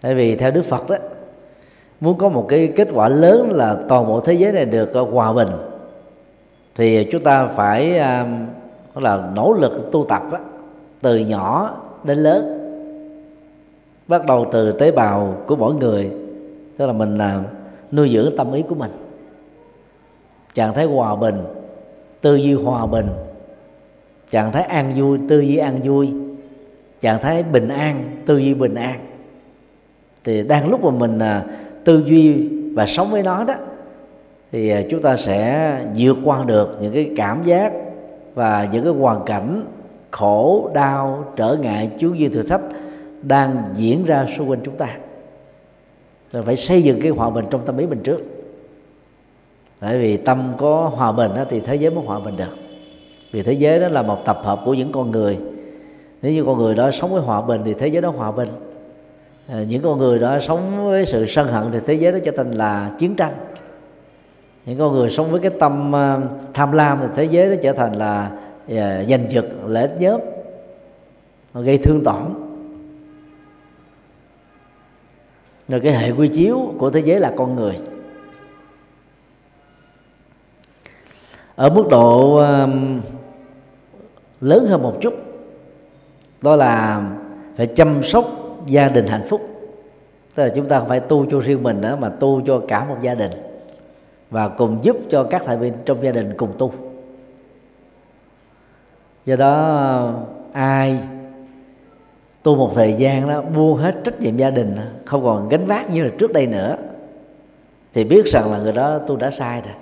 Tại vì theo đức phật đó muốn có một cái kết quả lớn là toàn bộ thế giới này được à, hòa bình thì chúng ta phải uh, là nỗ lực tu tập đó, từ nhỏ đến lớn. Bắt đầu từ tế bào của mỗi người tức là mình là nuôi dưỡng tâm ý của mình. Trạng thái hòa bình tư duy hòa bình. Trạng thái an vui tư duy an vui. Trạng thái bình an tư duy bình an. Thì đang lúc mà mình à, tư duy và sống với nó đó thì à, chúng ta sẽ vượt qua được những cái cảm giác và những cái hoàn cảnh khổ đau trở ngại chú duyên thử thách đang diễn ra xung quanh chúng ta. Rồi phải xây dựng cái hòa bình trong tâm ý mình trước. Tại vì tâm có hòa bình đó, thì thế giới mới hòa bình được. Vì thế giới đó là một tập hợp của những con người. Nếu như con người đó sống với hòa bình thì thế giới đó hòa bình. À, những con người đó sống với sự sân hận thì thế giới đó trở thành là chiến tranh những con người sống với cái tâm ờ, tham lam thì thế giới nó trở thành là ờ, giành giật lợi ích nhóm gây thương tổn. Rồi cái hệ quy chiếu của thế giới là con người. Ở mức độ ờ, lớn hơn một chút, đó là phải chăm sóc gia đình hạnh phúc. Tức là chúng ta không phải tu cho riêng mình nữa, mà tu cho cả một gia đình và cùng giúp cho các thành viên trong gia đình cùng tu. Do đó ai tu một thời gian đó buông hết trách nhiệm gia đình không còn gánh vác như là trước đây nữa thì biết rằng là người đó tu đã sai rồi.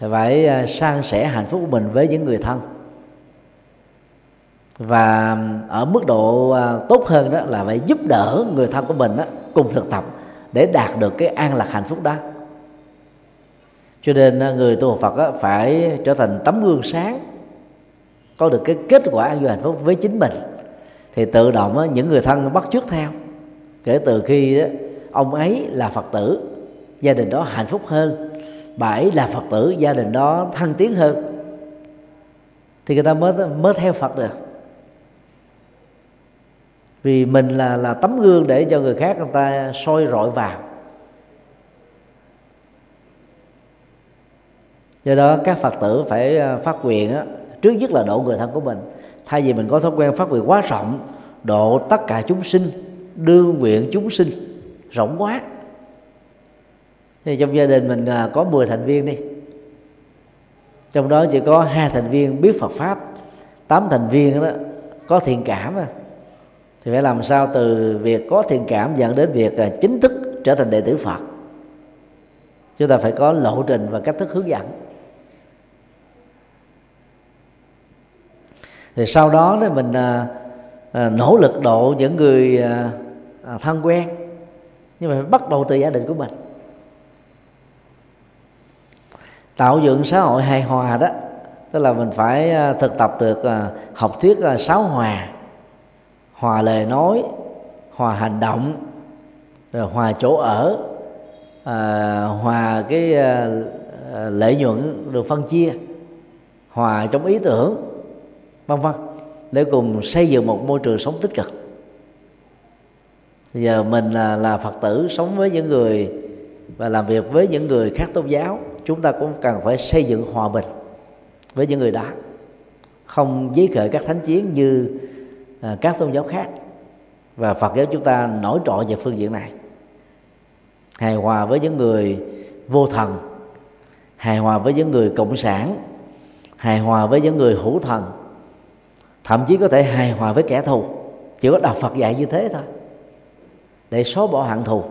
Thì phải à, san sẻ hạnh phúc của mình với những người thân. Và ở mức độ à, tốt hơn đó là phải giúp đỡ người thân của mình đó, cùng thực tập để đạt được cái an lạc hạnh phúc đó cho nên à, người tu học Phật phải trở thành tấm gương sáng, có được cái kết quả an vui hạnh phúc với chính mình. Thì tự động những người thân bắt chước theo. Kể từ khi ông ấy là Phật tử, gia đình đó hạnh phúc hơn. Bà ấy là Phật tử, gia đình đó thăng tiến hơn. Thì người ta mới mới theo Phật được. Vì mình là là tấm gương để cho người khác, người ta soi rọi vào. Do đó các phật tử phải ờ, phát nguyện á, trước nhất là độ người thân của mình. Thay vì mình có thói quen phát nguyện quá rộng độ tất cả chúng sinh đương nguyện chúng sinh rộng quá. Thì trong gia đình mình ờ, có 10 thành viên đi. Trong đó chỉ có hai thành viên biết Phật pháp tám thành viên đó có thiện cảm đó thì phải làm sao từ việc có thiện cảm dẫn đến việc ờ, chính thức trở thành đệ tử phật. Chúng ta phải có lộ trình và cách thức hướng dẫn. Thì sau đó thì mình à, à, nỗ lực độ những người à, à, thân quen. Nhưng mà phải bắt đầu từ gia đình của mình. Tạo dựng xã hội hài hòa đó tức là mình phải à, thực tập được à, học thuyết à, sáu hòa. Hòa lời nói hòa hành động rồi hòa chỗ ở à, hòa cái à, à lợi nhuận được phân chia hòa trong ý tưởng vân vân. Để cùng xây dựng một môi trường sống tích cực. Bây giờ mình là, là phật tử sống với những người và làm việc với những người khác tôn giáo chúng ta cũng cần phải xây dựng hòa bình với những người đó. Không giấy khởi các thánh chiến như à, các tôn giáo khác. Và Phật giáo chúng ta nổi trội về phương diện này. Hài hòa với những người vô thần hài hòa với những người cộng sản hài hòa với những người hữu thần thậm chí có thể hài hòa với kẻ thù. Chỉ có đạo Phật dạy như thế thôi. Để xóa bỏ hận thù.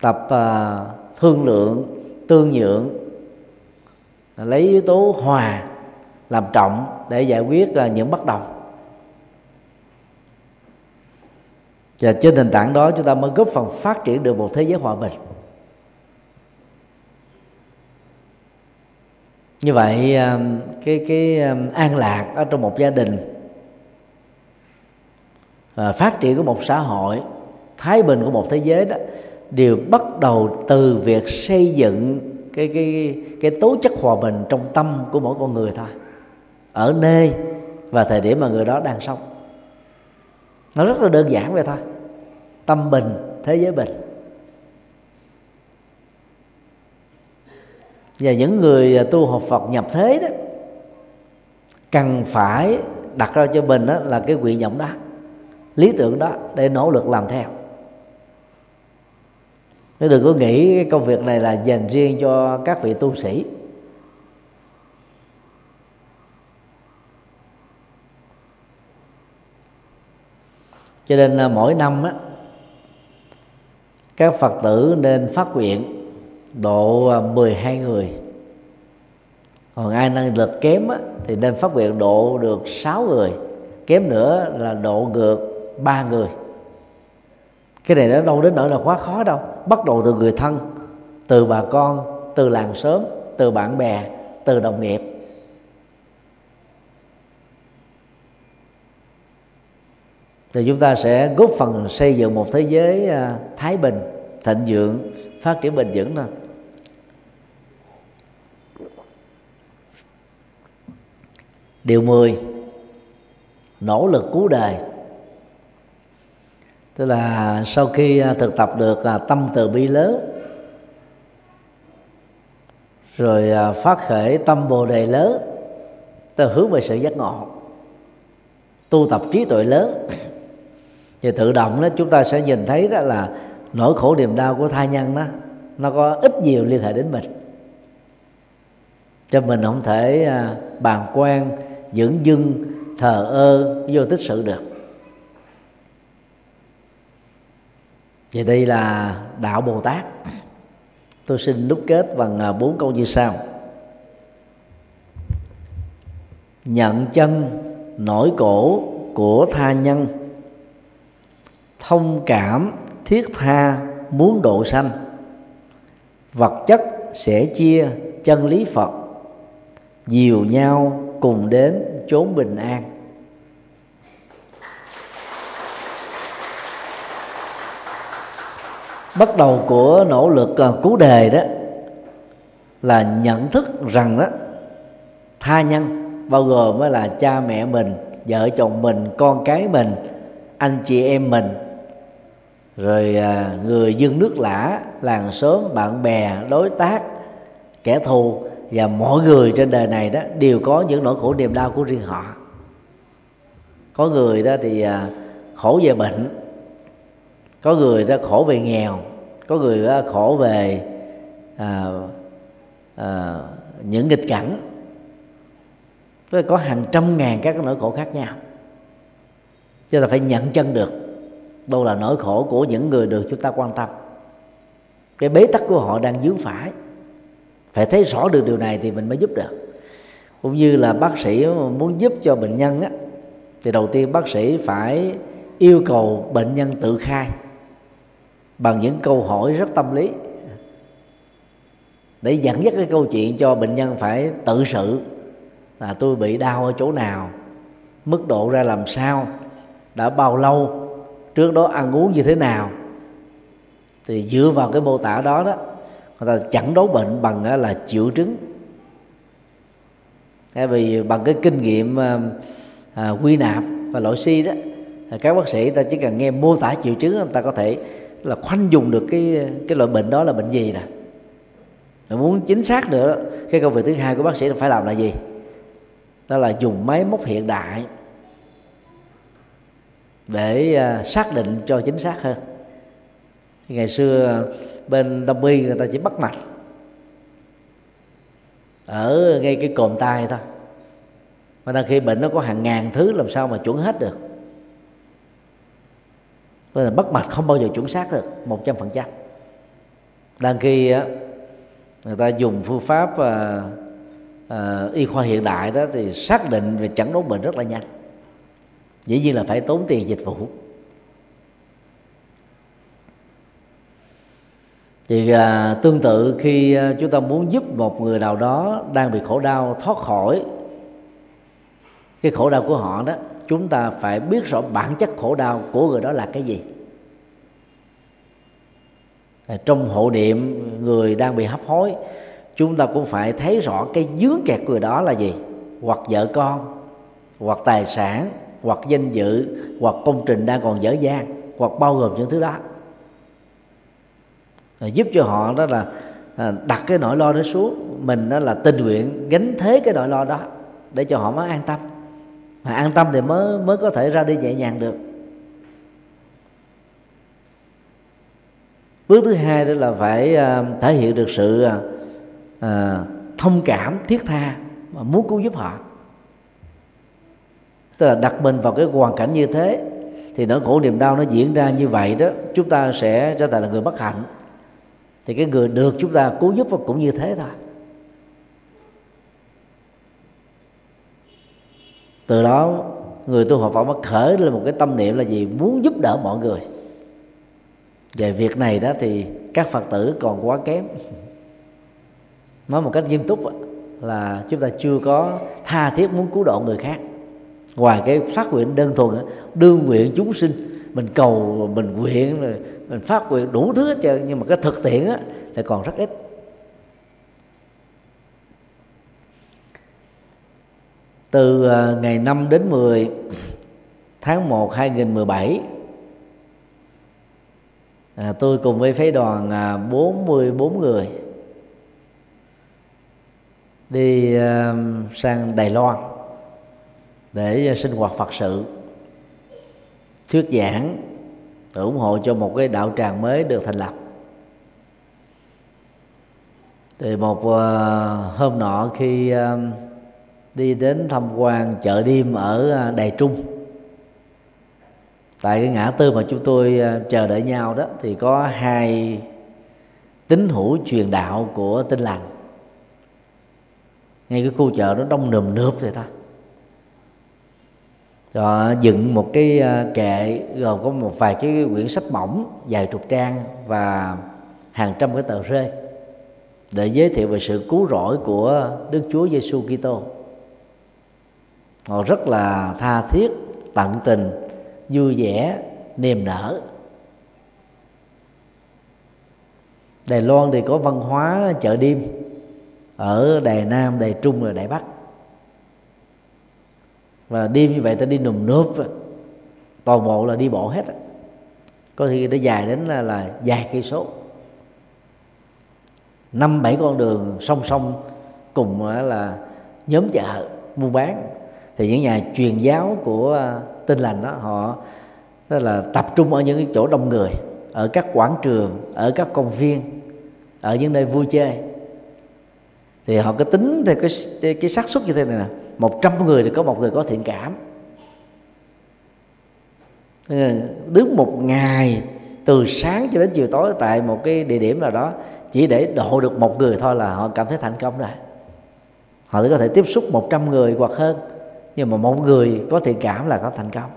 Tập uh, thương lượng tương nhượng. Lấy yếu tố hòa làm trọng để giải quyết uh, những bất đồng. Và trên nền tảng đó chúng ta mới góp phần phát triển được một thế giới hòa bình. Như vậy um, cái cái um, an lạc ở trong một gia đình và phát triển của một xã hội, thái bình của một thế giới đó, đều bắt đầu từ việc xây dựng cái cái cái tố chất hòa bình trong tâm của mỗi con người thôi, ở nơi và thời điểm mà người đó đang sống. Nó rất là đơn giản vậy thôi. Tâm bình, thế giới bình. Và những người à, tu học Phật nhập thế đó cần phải đặt ra cho mình đó là cái nguyện vọng đó lý tưởng đó để nỗ lực làm theo. Chứ đừng có nghĩ cái công việc này là dành riêng cho các vị tu sĩ. Cho nên à, mỗi năm á, các phật tử nên phát nguyện độ à, 12 người. Còn ai năng lực kém á, thì nên phát nguyện độ được 6 người. Kém nữa là độ ngược ba người. Cái này nó đâu đến nỗi là quá khó đâu. Bắt đầu từ người thân từ bà con từ làng xóm từ bạn bè từ đồng nghiệp. Thì chúng ta sẽ góp phần xây dựng một thế giới à, thái bình thịnh vượng phát triển bền vững thôi. Điều 10 nỗ lực cứu đời. Tức là sau khi à, thực tập được à, tâm từ bi lớn, rồi à, phát khởi tâm bồ đề lớn, ta hướng về sự giác ngộ, tu tập trí tuệ lớn, thì tự động đó chúng ta sẽ nhìn thấy đó là nỗi khổ niềm đau của thai nhân đó, nó có ít nhiều liên hệ đến mình. Cho mình không thể bàn quan dưỡng dưng thờ ơ vô tích sự được. Vậy đây là đạo bồ tát. Tôi xin đúc kết bằng à, bốn câu như sau. Nhận chân nỗi cổ của tha nhân. Thông cảm thiết tha muốn độ sanh. Vật chất sẽ chia chân lý phật. Nhiều nhau cùng đến chốn bình an. Bắt đầu của nỗ lực à, cứu đề đó là nhận thức rằng đó tha nhân, bao gồm mới là cha mẹ mình, vợ chồng mình, con cái mình, anh chị em mình, rồi à, người dân nước lã, làng xóm, bạn bè, đối tác, kẻ thù và mọi người trên đời này đó đều có những nỗi khổ niềm đau của riêng họ. Có người đó thì à, khổ về bệnh có người đó khổ về nghèo có người đó khổ về à, à, những nghịch cảnh. Có hàng trăm ngàn các nỗi khổ khác nhau. Cho ta phải nhận chân được đâu là nỗi khổ của những người được chúng ta quan tâm. Cái bế tắc của họ đang dướng phải phải thấy rõ được điều này thì mình mới giúp được. Cũng như là bác sĩ muốn giúp cho bệnh nhân á, thì đầu tiên bác sĩ phải yêu cầu bệnh nhân tự khai bằng những câu hỏi rất tâm lý. Để dẫn dắt cái câu chuyện cho bệnh nhân phải tự sự là tôi bị đau ở chỗ nào mức độ ra làm sao đã bao lâu trước đó ăn uống như thế nào. Thì dựa vào cái mô tả đó đó người ta chẳng đấu bệnh bằng là triệu chứng tại vì bằng cái kinh nghiệm ờ, à, quy nạp và loại si đó các bác sĩ ta chỉ cần nghe mô tả triệu chứng người ta có thể là khoanh dùng được cái cái loại bệnh đó là bệnh gì nè. Mà muốn chính xác nữa cái công việc thứ hai của bác sĩ là phải làm là gì? Đó là dùng máy móc hiện đại để à, xác định cho chính xác hơn. Ngày xưa bên đông y người ta chỉ bắt mạch. Ở ngay cái cồn tay thôi. Mà đang khi bệnh nó có hàng ngàn thứ làm sao mà chuẩn hết được. Nên là bắt mạch không bao giờ chuẩn xác được một trăm phần trăm. Đang khi người ta dùng phương pháp à, à, y khoa hiện đại đó thì xác định về chẩn đoán bệnh rất là nhanh. Dĩ nhiên là phải tốn tiền dịch vụ. Thì à, tương tự khi à, chúng ta muốn giúp một người nào đó đang bị khổ đau thoát khỏi cái khổ đau của họ đó chúng ta phải biết rõ bản chất khổ đau của người đó là cái gì. À, trong hộ niệm người đang bị hấp hối chúng ta cũng phải thấy rõ cái dướng kẹt của người đó là gì. Hoặc vợ con hoặc tài sản hoặc danh dự hoặc công trình đang còn dở dang hoặc bao gồm những thứ đó. Ờ, giúp cho họ đó là à, đặt cái nỗi lo đó xuống. Mình đó là tình nguyện gánh thế cái nỗi lo đó để cho họ mới an tâm. Mà an tâm thì mới mới có thể ra đi nhẹ nhàng được. Bước thứ hai đó là phải ờ, thể hiện được sự à, thông cảm thiết tha mà muốn cứu giúp họ. Tức là đặt mình vào cái hoàn cảnh như thế thì nỗi khổ niềm đau nó diễn ra như vậy đó chúng ta sẽ trở thành là người bất hạnh thì cái người được chúng ta cứu giúp cũng như thế thôi. Từ đó, người tu học Phật mới khởi lên một cái tâm niệm là gì? Muốn giúp đỡ mọi người. Về việc này đó thì các phật tử còn quá kém. Nói một cách nghiêm túc là chúng ta chưa có tha thiết muốn cứu độ người khác. Ngoài cái phát nguyện đơn thuần đương nguyện chúng sinh, mình cầu, mình nguyện mình phát nguyện đủ thứ hết trơn nhưng mà cái thực tiễn á thì còn rất ít. Từ à, ngày 5 đến 10 tháng 1 2017 à, tôi cùng với phái đoàn à, 44 người đi à, sang Đài Loan để sinh hoạt Phật sự thuyết giảng ủng hộ cho một cái đạo tràng mới được thành lập. Thì một ờ, hôm nọ khi ờ, đi đến tham quan chợ đêm ở ờ, Đài Trung, tại cái ngã tư mà chúng tôi chờ đợi nhau đó, thì có hai tín hữu truyền đạo của tinh lành. Ngay cái khu chợ nó đông nườm nượp vậy thôi họ dựng một cái ờ, kệ gồm có một vài cái quyển sách mỏng dài chục trang và hàng trăm cái tờ rơi để giới thiệu về sự cứu rỗi của Đức Chúa Giêsu Kitô. Họ rất là tha thiết, tận tình, vui vẻ, niềm nở. Đài Loan thì có văn hóa chợ đêm ở Đài Nam, Đài Trung và Đài Bắc và đêm như vậy ta đi nùm nướp toàn bộ là đi bộ hết có khi nó dài đến là, là dài cây số. Năm bảy con đường song song cùng là nhóm chợ mua bán. Thì những nhà truyền giáo của à, tin tinh lành đó họ tức là tập trung ở những cái chỗ đông người ở các quảng trường ở các công viên ở những nơi vui chơi. Thì họ có tính theo cái cái xác suất như thế này nè một trăm người thì có một người có thiện cảm. Ờ, đứng một ngày từ sáng cho đến chiều tối tại một cái địa điểm nào đó, chỉ để độ được một người thôi là họ cảm thấy thành công rồi. Họ có thể tiếp xúc một trăm người hoặc hơn, nhưng mà một người có thiện cảm là có thành công.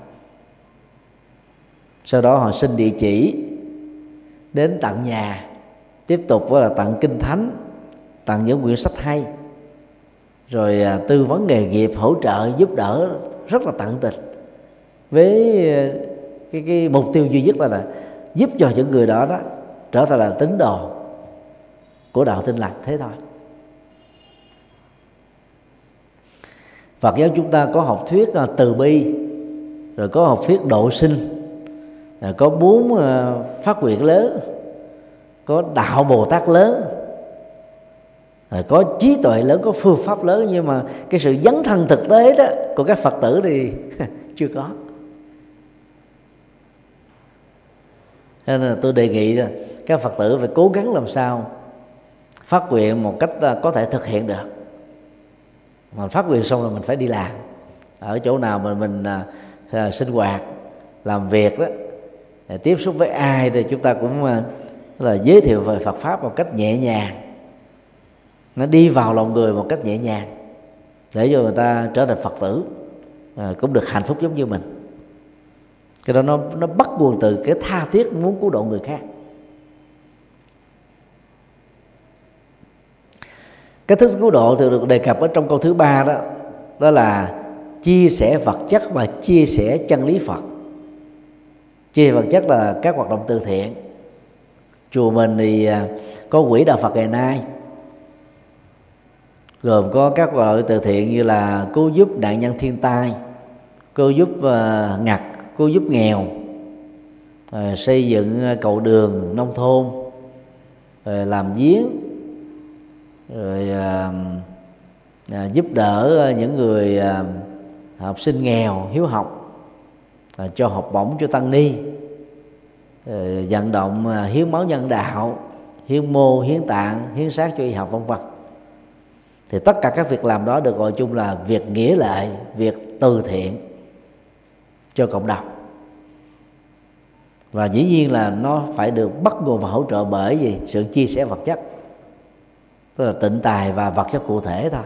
Sau đó họ xin địa chỉ, đến tận nhà, tiếp tục là tặng kinh thánh, tặng những quyển sách hay rồi à, tư vấn nghề nghiệp hỗ trợ giúp đỡ rất là tận tình. Với à, cái, cái mục tiêu duy nhất là, là giúp cho những người đó đó trở thành là tín đồ của đạo tinh lành thế thôi. Phật giáo chúng ta có học thuyết à, từ bi rồi có học thuyết độ sinh rồi có bốn phát nguyện lớn có đạo bồ tát lớn có trí tuệ lớn có phương pháp lớn nhưng mà cái sự dấn thân thực tế đó của các phật tử thì chưa có. Nên là tôi đề nghị là các phật tử phải cố gắng làm sao phát nguyện một cách à, có thể thực hiện được. Mà phát nguyện xong là mình phải đi làm. Ở chỗ nào mà mình à, à sinh hoạt làm việc đó tiếp xúc với ai thì chúng ta cũng à, là giới thiệu về Phật pháp một cách nhẹ nhàng nó đi vào lòng người một cách nhẹ nhàng để cho người ta trở thành phật tử à, cũng được hạnh phúc giống như mình. Cái đó nó nó bắt nguồn từ cái tha thiết muốn cứu độ người khác. Cái thức cứu độ thì được đề cập ở trong câu thứ ba đó đó là chia sẻ vật chất và chia sẻ chân lý phật. Chia vật chất là các hoạt động từ thiện. Chùa mình thì à, có quỹ đạo phật ngày nay gồm có các loại từ thiện như là cứu giúp nạn nhân thiên tai cứu giúp ờ, ngặt cứu giúp nghèo ờ, xây dựng ờ, cầu đường, nông thôn rồi làm giếng, rồi giúp đỡ những người học sinh nghèo, hiếu học cho học bổng cho tăng ni vận động hiến máu nhân đạo, hiến mô, hiến tạng, hiến xác cho y học, vân vân thì tất cả các việc làm đó được gọi chung là việc nghĩa lệ, việc từ thiện cho cộng đồng. Và dĩ nhiên là nó phải được bắt nguồn và hỗ trợ bởi gì sự chia sẻ vật chất, tức là tịnh tài và vật chất cụ thể thôi.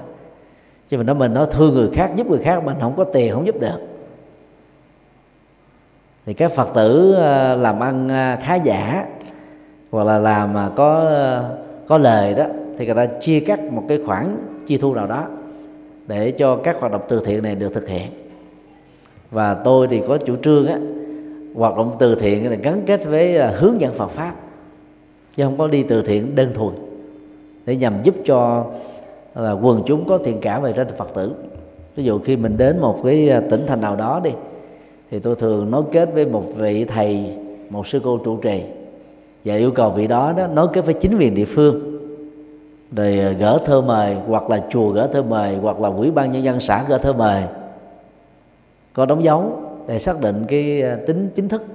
Chứ mình nói mình nói thương người khác, giúp người khác, mình không có tiền, không giúp được. Thì các phật tử ờ, làm ăn ờ, khá giả, hoặc là làm mà có có lời đó, thì người ta chia cắt một cái khoản chi thu nào đó để cho các hoạt động từ thiện này được thực hiện. Và tôi thì có chủ trương á, hoạt động từ thiện là gắn kết với à, hướng dẫn Phật pháp, chứ không có đi từ thiện đơn thuần để nhằm giúp cho, là quần chúng có thiện cảm về trên Phật tử. Ví dụ khi mình đến một cái à, tỉnh thành nào đó đi, thì tôi thường nối kết với một vị thầy, một sư cô trụ trì và yêu cầu vị đó đó nối kết với chính quyền địa phương rồi ờ, gỡ thơ mời hoặc là chùa gỡ thơ mời hoặc là quỹ ban nhân dân xã gỡ thơ mời. Có đóng dấu để xác định cái ờ, tính chính thức.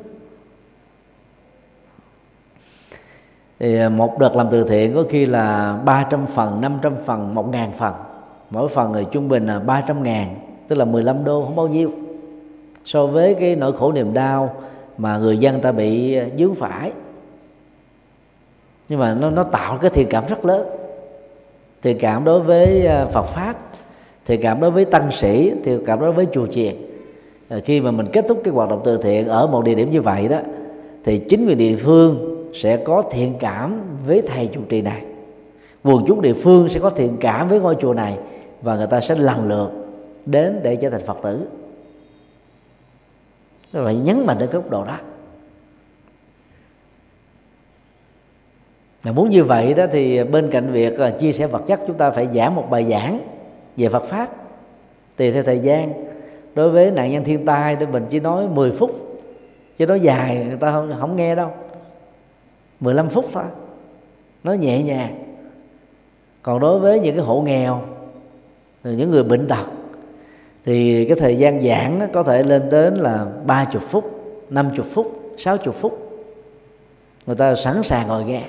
Thì ờ, một đợt làm từ thiện có khi là 300 phần, 500 phần, 1 ngàn phần. Mỗi phần thì trung bình là 300 ngàn tức là 15 đô không bao nhiêu. So với cái nỗi khổ niềm đau mà người dân ta bị dướng phải. Nhưng mà nó nó tạo cái thiện cảm rất lớn thiện cảm đối với ờ, Phật pháp thiện cảm đối với tăng sĩ thiện cảm đối với chùa chiền. Ờ, khi mà mình kết thúc cái hoạt động từ thiện ở một địa điểm như vậy đó, thì chính quyền địa phương sẽ có thiện cảm với thầy trụ trì này. Quần chúng địa phương sẽ có thiện cảm với ngôi chùa này và người ta sẽ lần lượt đến để trở thành phật tử. Vậy nhấn mạnh đến cái góc độ đó. Mà muốn như vậy đó thì bên cạnh việc là chia sẻ vật chất chúng ta phải giảng một bài giảng về Phật pháp tùy theo thời gian. Đối với nạn nhân thiên tai thì mình chỉ nói 10 phút chứ nói dài người ta không, không nghe đâu. 15 phút thôi nói nhẹ nhàng. Còn đối với những cái hộ nghèo những người bệnh tật thì cái thời gian giảng có thể lên đến là 30 phút 50 phút 60 phút. Người ta sẵn sàng ngồi nghe.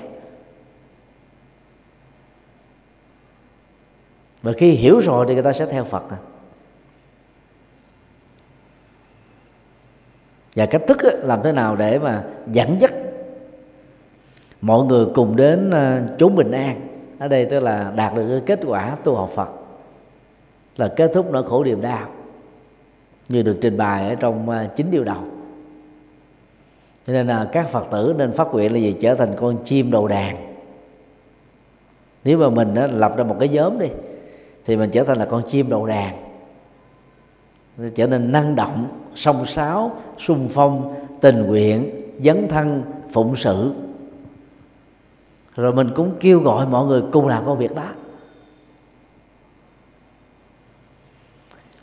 Và khi hiểu rồi thì người ta sẽ theo phật. À. và cách thức làm thế nào để mà dẫn dắt mọi người cùng đến ờ, chốn bình an. Ở đây tức là đạt được cái kết quả tu học phật. Là kết thúc nỗi khổ niềm đau. Như được trình bày ở trong ờ, chín điều đầu. Cho nên là các phật tử nên phát nguyện là gì trở thành con chim đầu đàn. Nếu mà mình đó, lập ra một cái nhóm đi thì mình trở thành là con chim đầu đàn. Trở nên năng động, song sáo, sung phong, tình nguyện, dấn thân, phụng sự. Rồi mình cũng kêu gọi mọi người cùng làm công việc đó.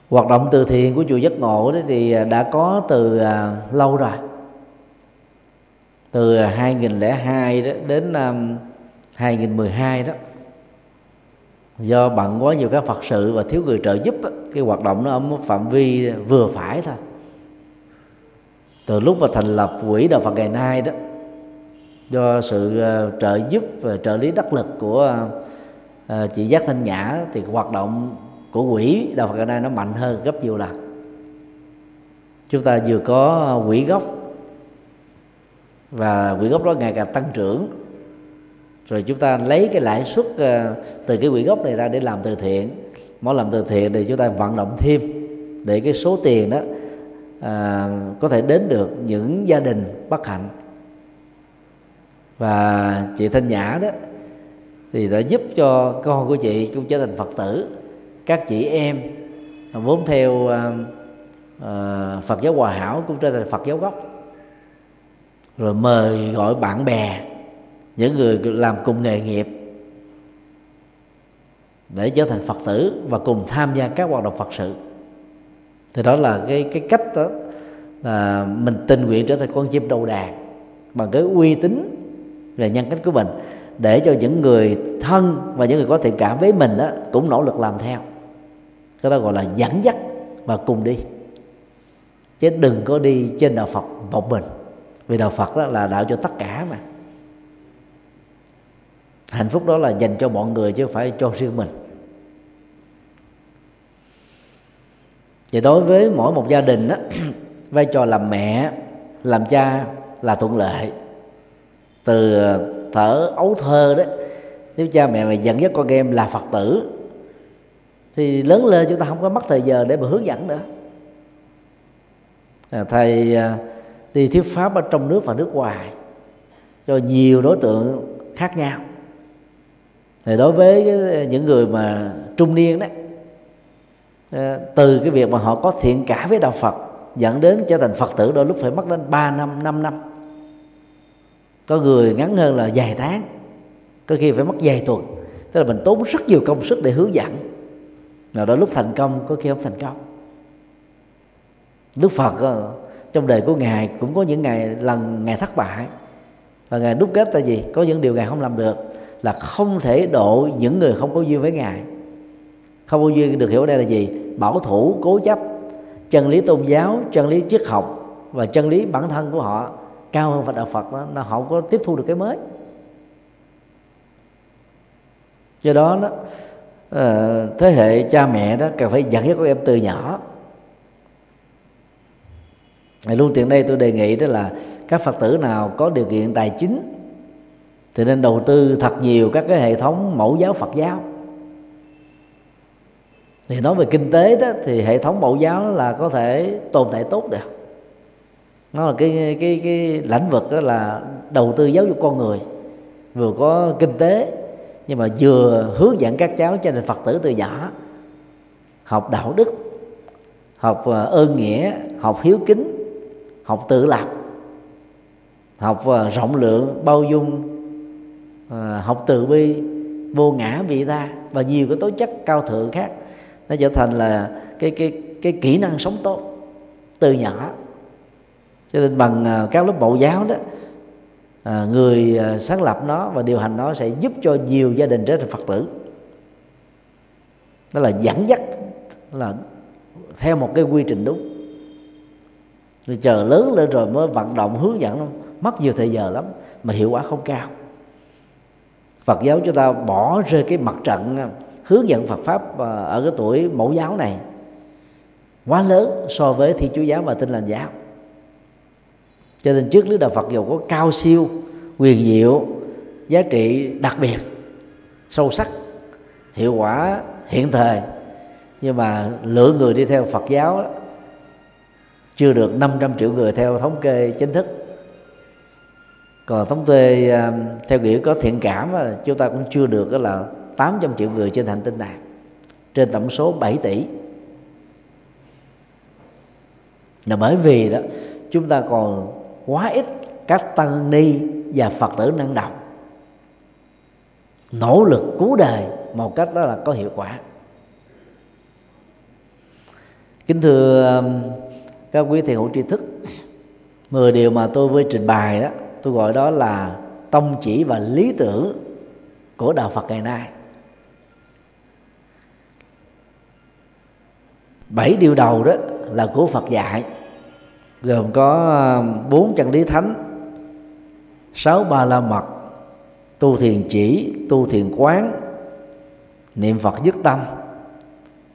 Hoạt động từ thiện của chùa giấc Ngộ đó thì à, đã có từ à, lâu rồi. Từ à, 2002 đó đến 2012 đó do bận quá nhiều các phật sự và thiếu người trợ giúp cái hoạt động nó ở một phạm vi vừa phải thôi. Từ lúc mà thành lập quỹ đạo phật ngày nay đó, do sự ờ, trợ giúp và trợ lý đắc lực của ờ, chị giác thanh nhã, thì hoạt động của quỹ đạo phật ngày nay nó mạnh hơn gấp nhiều lần. Chúng ta vừa có ờ, quỹ gốc và quỹ gốc đó ngày càng tăng trưởng rồi chúng ta lấy cái lãi suất ờ, từ cái quỹ gốc này ra để làm từ thiện. Mỗi làm từ thiện thì chúng ta vận động thêm để cái số tiền đó à, có thể đến được những gia đình bất hạnh. Và chị thanh nhã đó thì đã giúp cho con của chị cũng trở thành phật tử. Các chị em vốn theo à, phật giáo hòa hảo cũng trở thành phật giáo gốc. Rồi mời gọi bạn bè những người làm cùng nghề nghiệp để trở thành phật tử và cùng tham gia các hoạt động phật sự. Thì đó là cái cái cách đó là mình tình nguyện trở thành con chim đầu đàn bằng cái uy tín về nhân cách của mình, để cho những người thân và những người có thiện cảm với mình đó cũng nỗ lực làm theo. Cái đó gọi là dẫn dắt và cùng đi. Chứ đừng có đi trên đạo Phật một mình, vì đạo Phật đó là đạo cho tất cả mà hạnh phúc đó là dành cho mọi người chứ không phải cho riêng mình. Và đối với mỗi một gia đình đó vai trò làm mẹ làm cha là thuận lợi. Từ ờ, thở ấu thơ đó nếu cha mẹ mà dẫn dắt con em là phật tử thì lớn lên chúng ta không có mất thời giờ để mà hướng dẫn nữa. À, thầy à, đi thuyết pháp ở trong nước và nước ngoài cho nhiều đối tượng khác nhau thì đối với những người mà trung niên đấy ờ, từ cái việc mà họ có thiện cả với đạo Phật, dẫn đến trở thành Phật tử đôi lúc phải mất đến 3 năm 5 năm. Có người ngắn hơn là vài tháng, có khi phải mất vài tuần. Tức là mình tốn rất nhiều công sức để hướng dẫn. Mà đôi lúc thành công, có khi không thành công. Đức phật ờ, trong đời của ngài cũng có những ngày, lần ngài thất bại. Và ngài đúc kết là gì? Có những điều ngài không làm được là không thể độ những người không có duyên với ngài. Không có duyên được hiểu đây là gì? Bảo thủ, cố chấp, chân lý tôn giáo, chân lý triết học và chân lý bản thân của họ cao hơn Phật đạo Phật đó, nó không có tiếp thu được cái mới. Do đó đó ờ, thế hệ cha mẹ đó cần phải dẫn dắt các em từ nhỏ. Luôn tiện đây tôi đề nghị đó là các Phật tử nào có điều kiện tài chính thì nên đầu tư thật nhiều các cái hệ thống mẫu giáo Phật giáo. Thì nói về kinh tế đó, thì hệ thống mẫu giáo là có thể tồn tại tốt được. Nó là cái cái cái lĩnh vực đó là đầu tư giáo dục con người. Vừa có kinh tế, nhưng mà vừa hướng dẫn các cháu cho nên phật tử từ nhỏ học đạo đức, học ờ, ơn nghĩa, học hiếu kính, học tự lập, học ờ, rộng lượng, bao dung Ờ, học từ bi vô ngã vị tha và nhiều cái tố chất cao thượng khác. Nó trở thành là cái cái cái kỹ năng sống tốt từ nhỏ. Cho nên bằng ờ, các lớp mẫu giáo đó à, người sáng lập nó và điều hành nó sẽ giúp cho nhiều gia đình trở thành phật tử. Đó là dẫn dắt là theo một cái quy trình đúng. Rồi chờ lớn lên rồi mới vận động hướng dẫn mất nhiều thời giờ lắm mà hiệu quả không cao. Phật giáo chúng ta bỏ rơi cái mặt trận à, hướng dẫn Phật pháp à, ở cái tuổi mẫu giáo này quá lớn so với thi chúa giáo và tinh lành giáo. Cho nên trước lý đạo Phật dù có cao siêu quyền diệu giá trị đặc biệt sâu sắc hiệu quả hiện thời nhưng mà lượng người đi theo Phật giáo đó, chưa được 500 triệu người theo thống kê chính thức còn thống kê à, theo nghĩa có thiện cảm chúng ta cũng chưa được là 800 triệu người trên hành tinh này. Trên tổng số 7 tỷ. Là bởi vì đó, chúng ta còn quá ít các tăng ni và phật tử năng động. Nỗ lực cứu đời một cách đó là có hiệu quả. Kính thưa à, các quý thiền hữu tri thức 10 điều mà tôi vừa trình bày đó tôi gọi đó là tông chỉ và lý tưởng của đạo Phật ngày nay. Bảy điều đầu đó là của Phật dạy, gồm có um, bốn chân lý thánh, sáu ba la mật, tu thiền chỉ, tu thiền quán, niệm phật dứt tâm,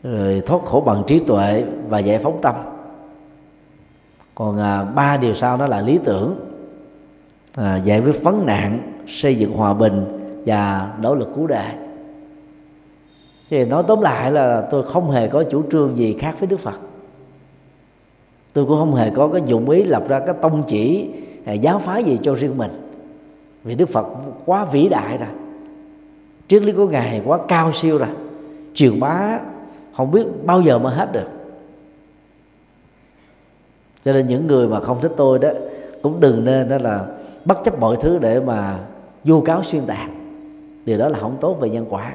rồi thoát khổ bằng trí tuệ và giải phóng tâm. Còn à, ba điều sau đó là lý tưởng à, giải quyết vấn nạn xây dựng hòa bình và nỗ lực cứu đại thì nói tóm lại là tôi không hề có chủ trương gì khác với đức phật. Tôi cũng không hề có cái dụng ý lập ra cái tông chỉ à, giáo phái gì cho riêng mình. Vì đức phật quá vĩ đại rồi. Triết lý của ngài quá cao siêu rồi. Truyền bá không biết bao giờ mới hết được. Cho nên những người mà không thích tôi đó cũng đừng nên đó là bất chấp mọi thứ để mà vu cáo xuyên tạc. Điều đó là không tốt về nhân quả.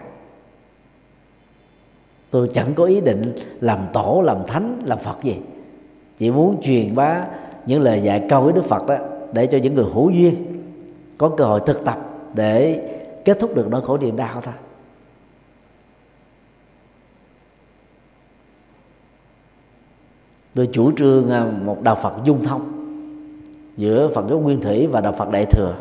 Tôi chẳng có ý định làm tổ, làm thánh, làm phật gì. Chỉ muốn truyền bá những lời dạy cao với đức phật đó để cho những người hữu duyên có cơ hội thực tập để kết thúc được nỗi khổ niềm đau thôi. Tôi chủ trương à, một đạo phật dung thông giữa phật giáo nguyên thủy và đạo phật đại thừa.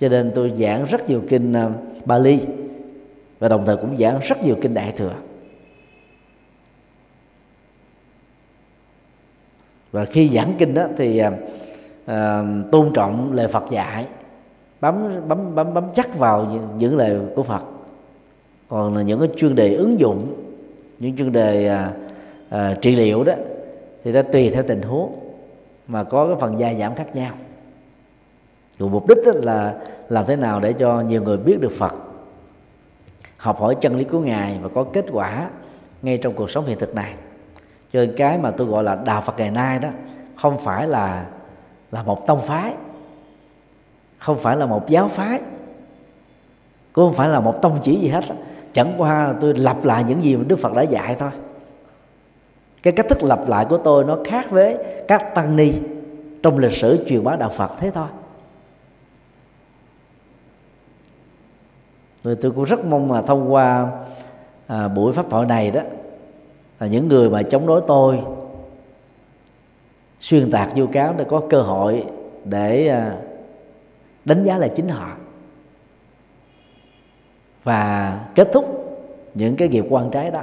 Cho nên tôi giảng rất nhiều kinh à, Bali và đồng thời cũng giảng rất nhiều kinh đại thừa. Và khi giảng kinh đó thì à, à, tôn trọng lời Phật dạy bấm bấm bấm bấm chắc vào những, những lời của Phật. Còn là những cái chuyên đề ứng dụng những chuyên đề à, à, trị liệu đó thì nó tùy theo tình huống mà có cái phần gia giảm khác nhau. Rồi mục đích là làm thế nào để cho nhiều người biết được Phật, học hỏi chân lý của ngài và có kết quả ngay trong cuộc sống hiện thực này. Cho nên cái mà tôi gọi là đạo Phật ngày nay đó, không phải là là một tông phái, không phải là một giáo phái, cũng không phải là một tông chỉ gì hết chẳng qua là tôi lặp lại những gì mà Đức Phật đã dạy thôi cái cách thức lặp lại của tôi nó khác với các tăng ni trong lịch sử truyền bá đạo Phật thế thôi. Rồi tôi cũng rất mong là thông qua à, buổi pháp thoại này đó là những người mà chống đối tôi xuyên tạc vu cáo để có cơ hội để à, đánh giá lại chính họ. Và kết thúc những cái nghiệp quan trái đó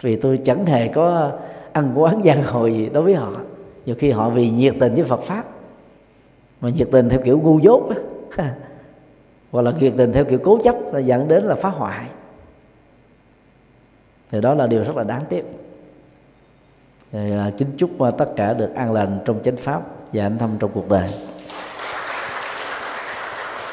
vì tôi chẳng hề có ăn quán giang hồ gì đối với họ. Nhiều khi họ vì nhiệt tình với Phật pháp mà nhiệt tình theo kiểu ngu dốt hoặc là nhiệt tình theo kiểu cố chấp là dẫn đến là phá hoại. Thì đó là điều rất là đáng tiếc. Thì, à, kính chúc à, tất cả được an lành trong chánh pháp và an thông trong cuộc đời.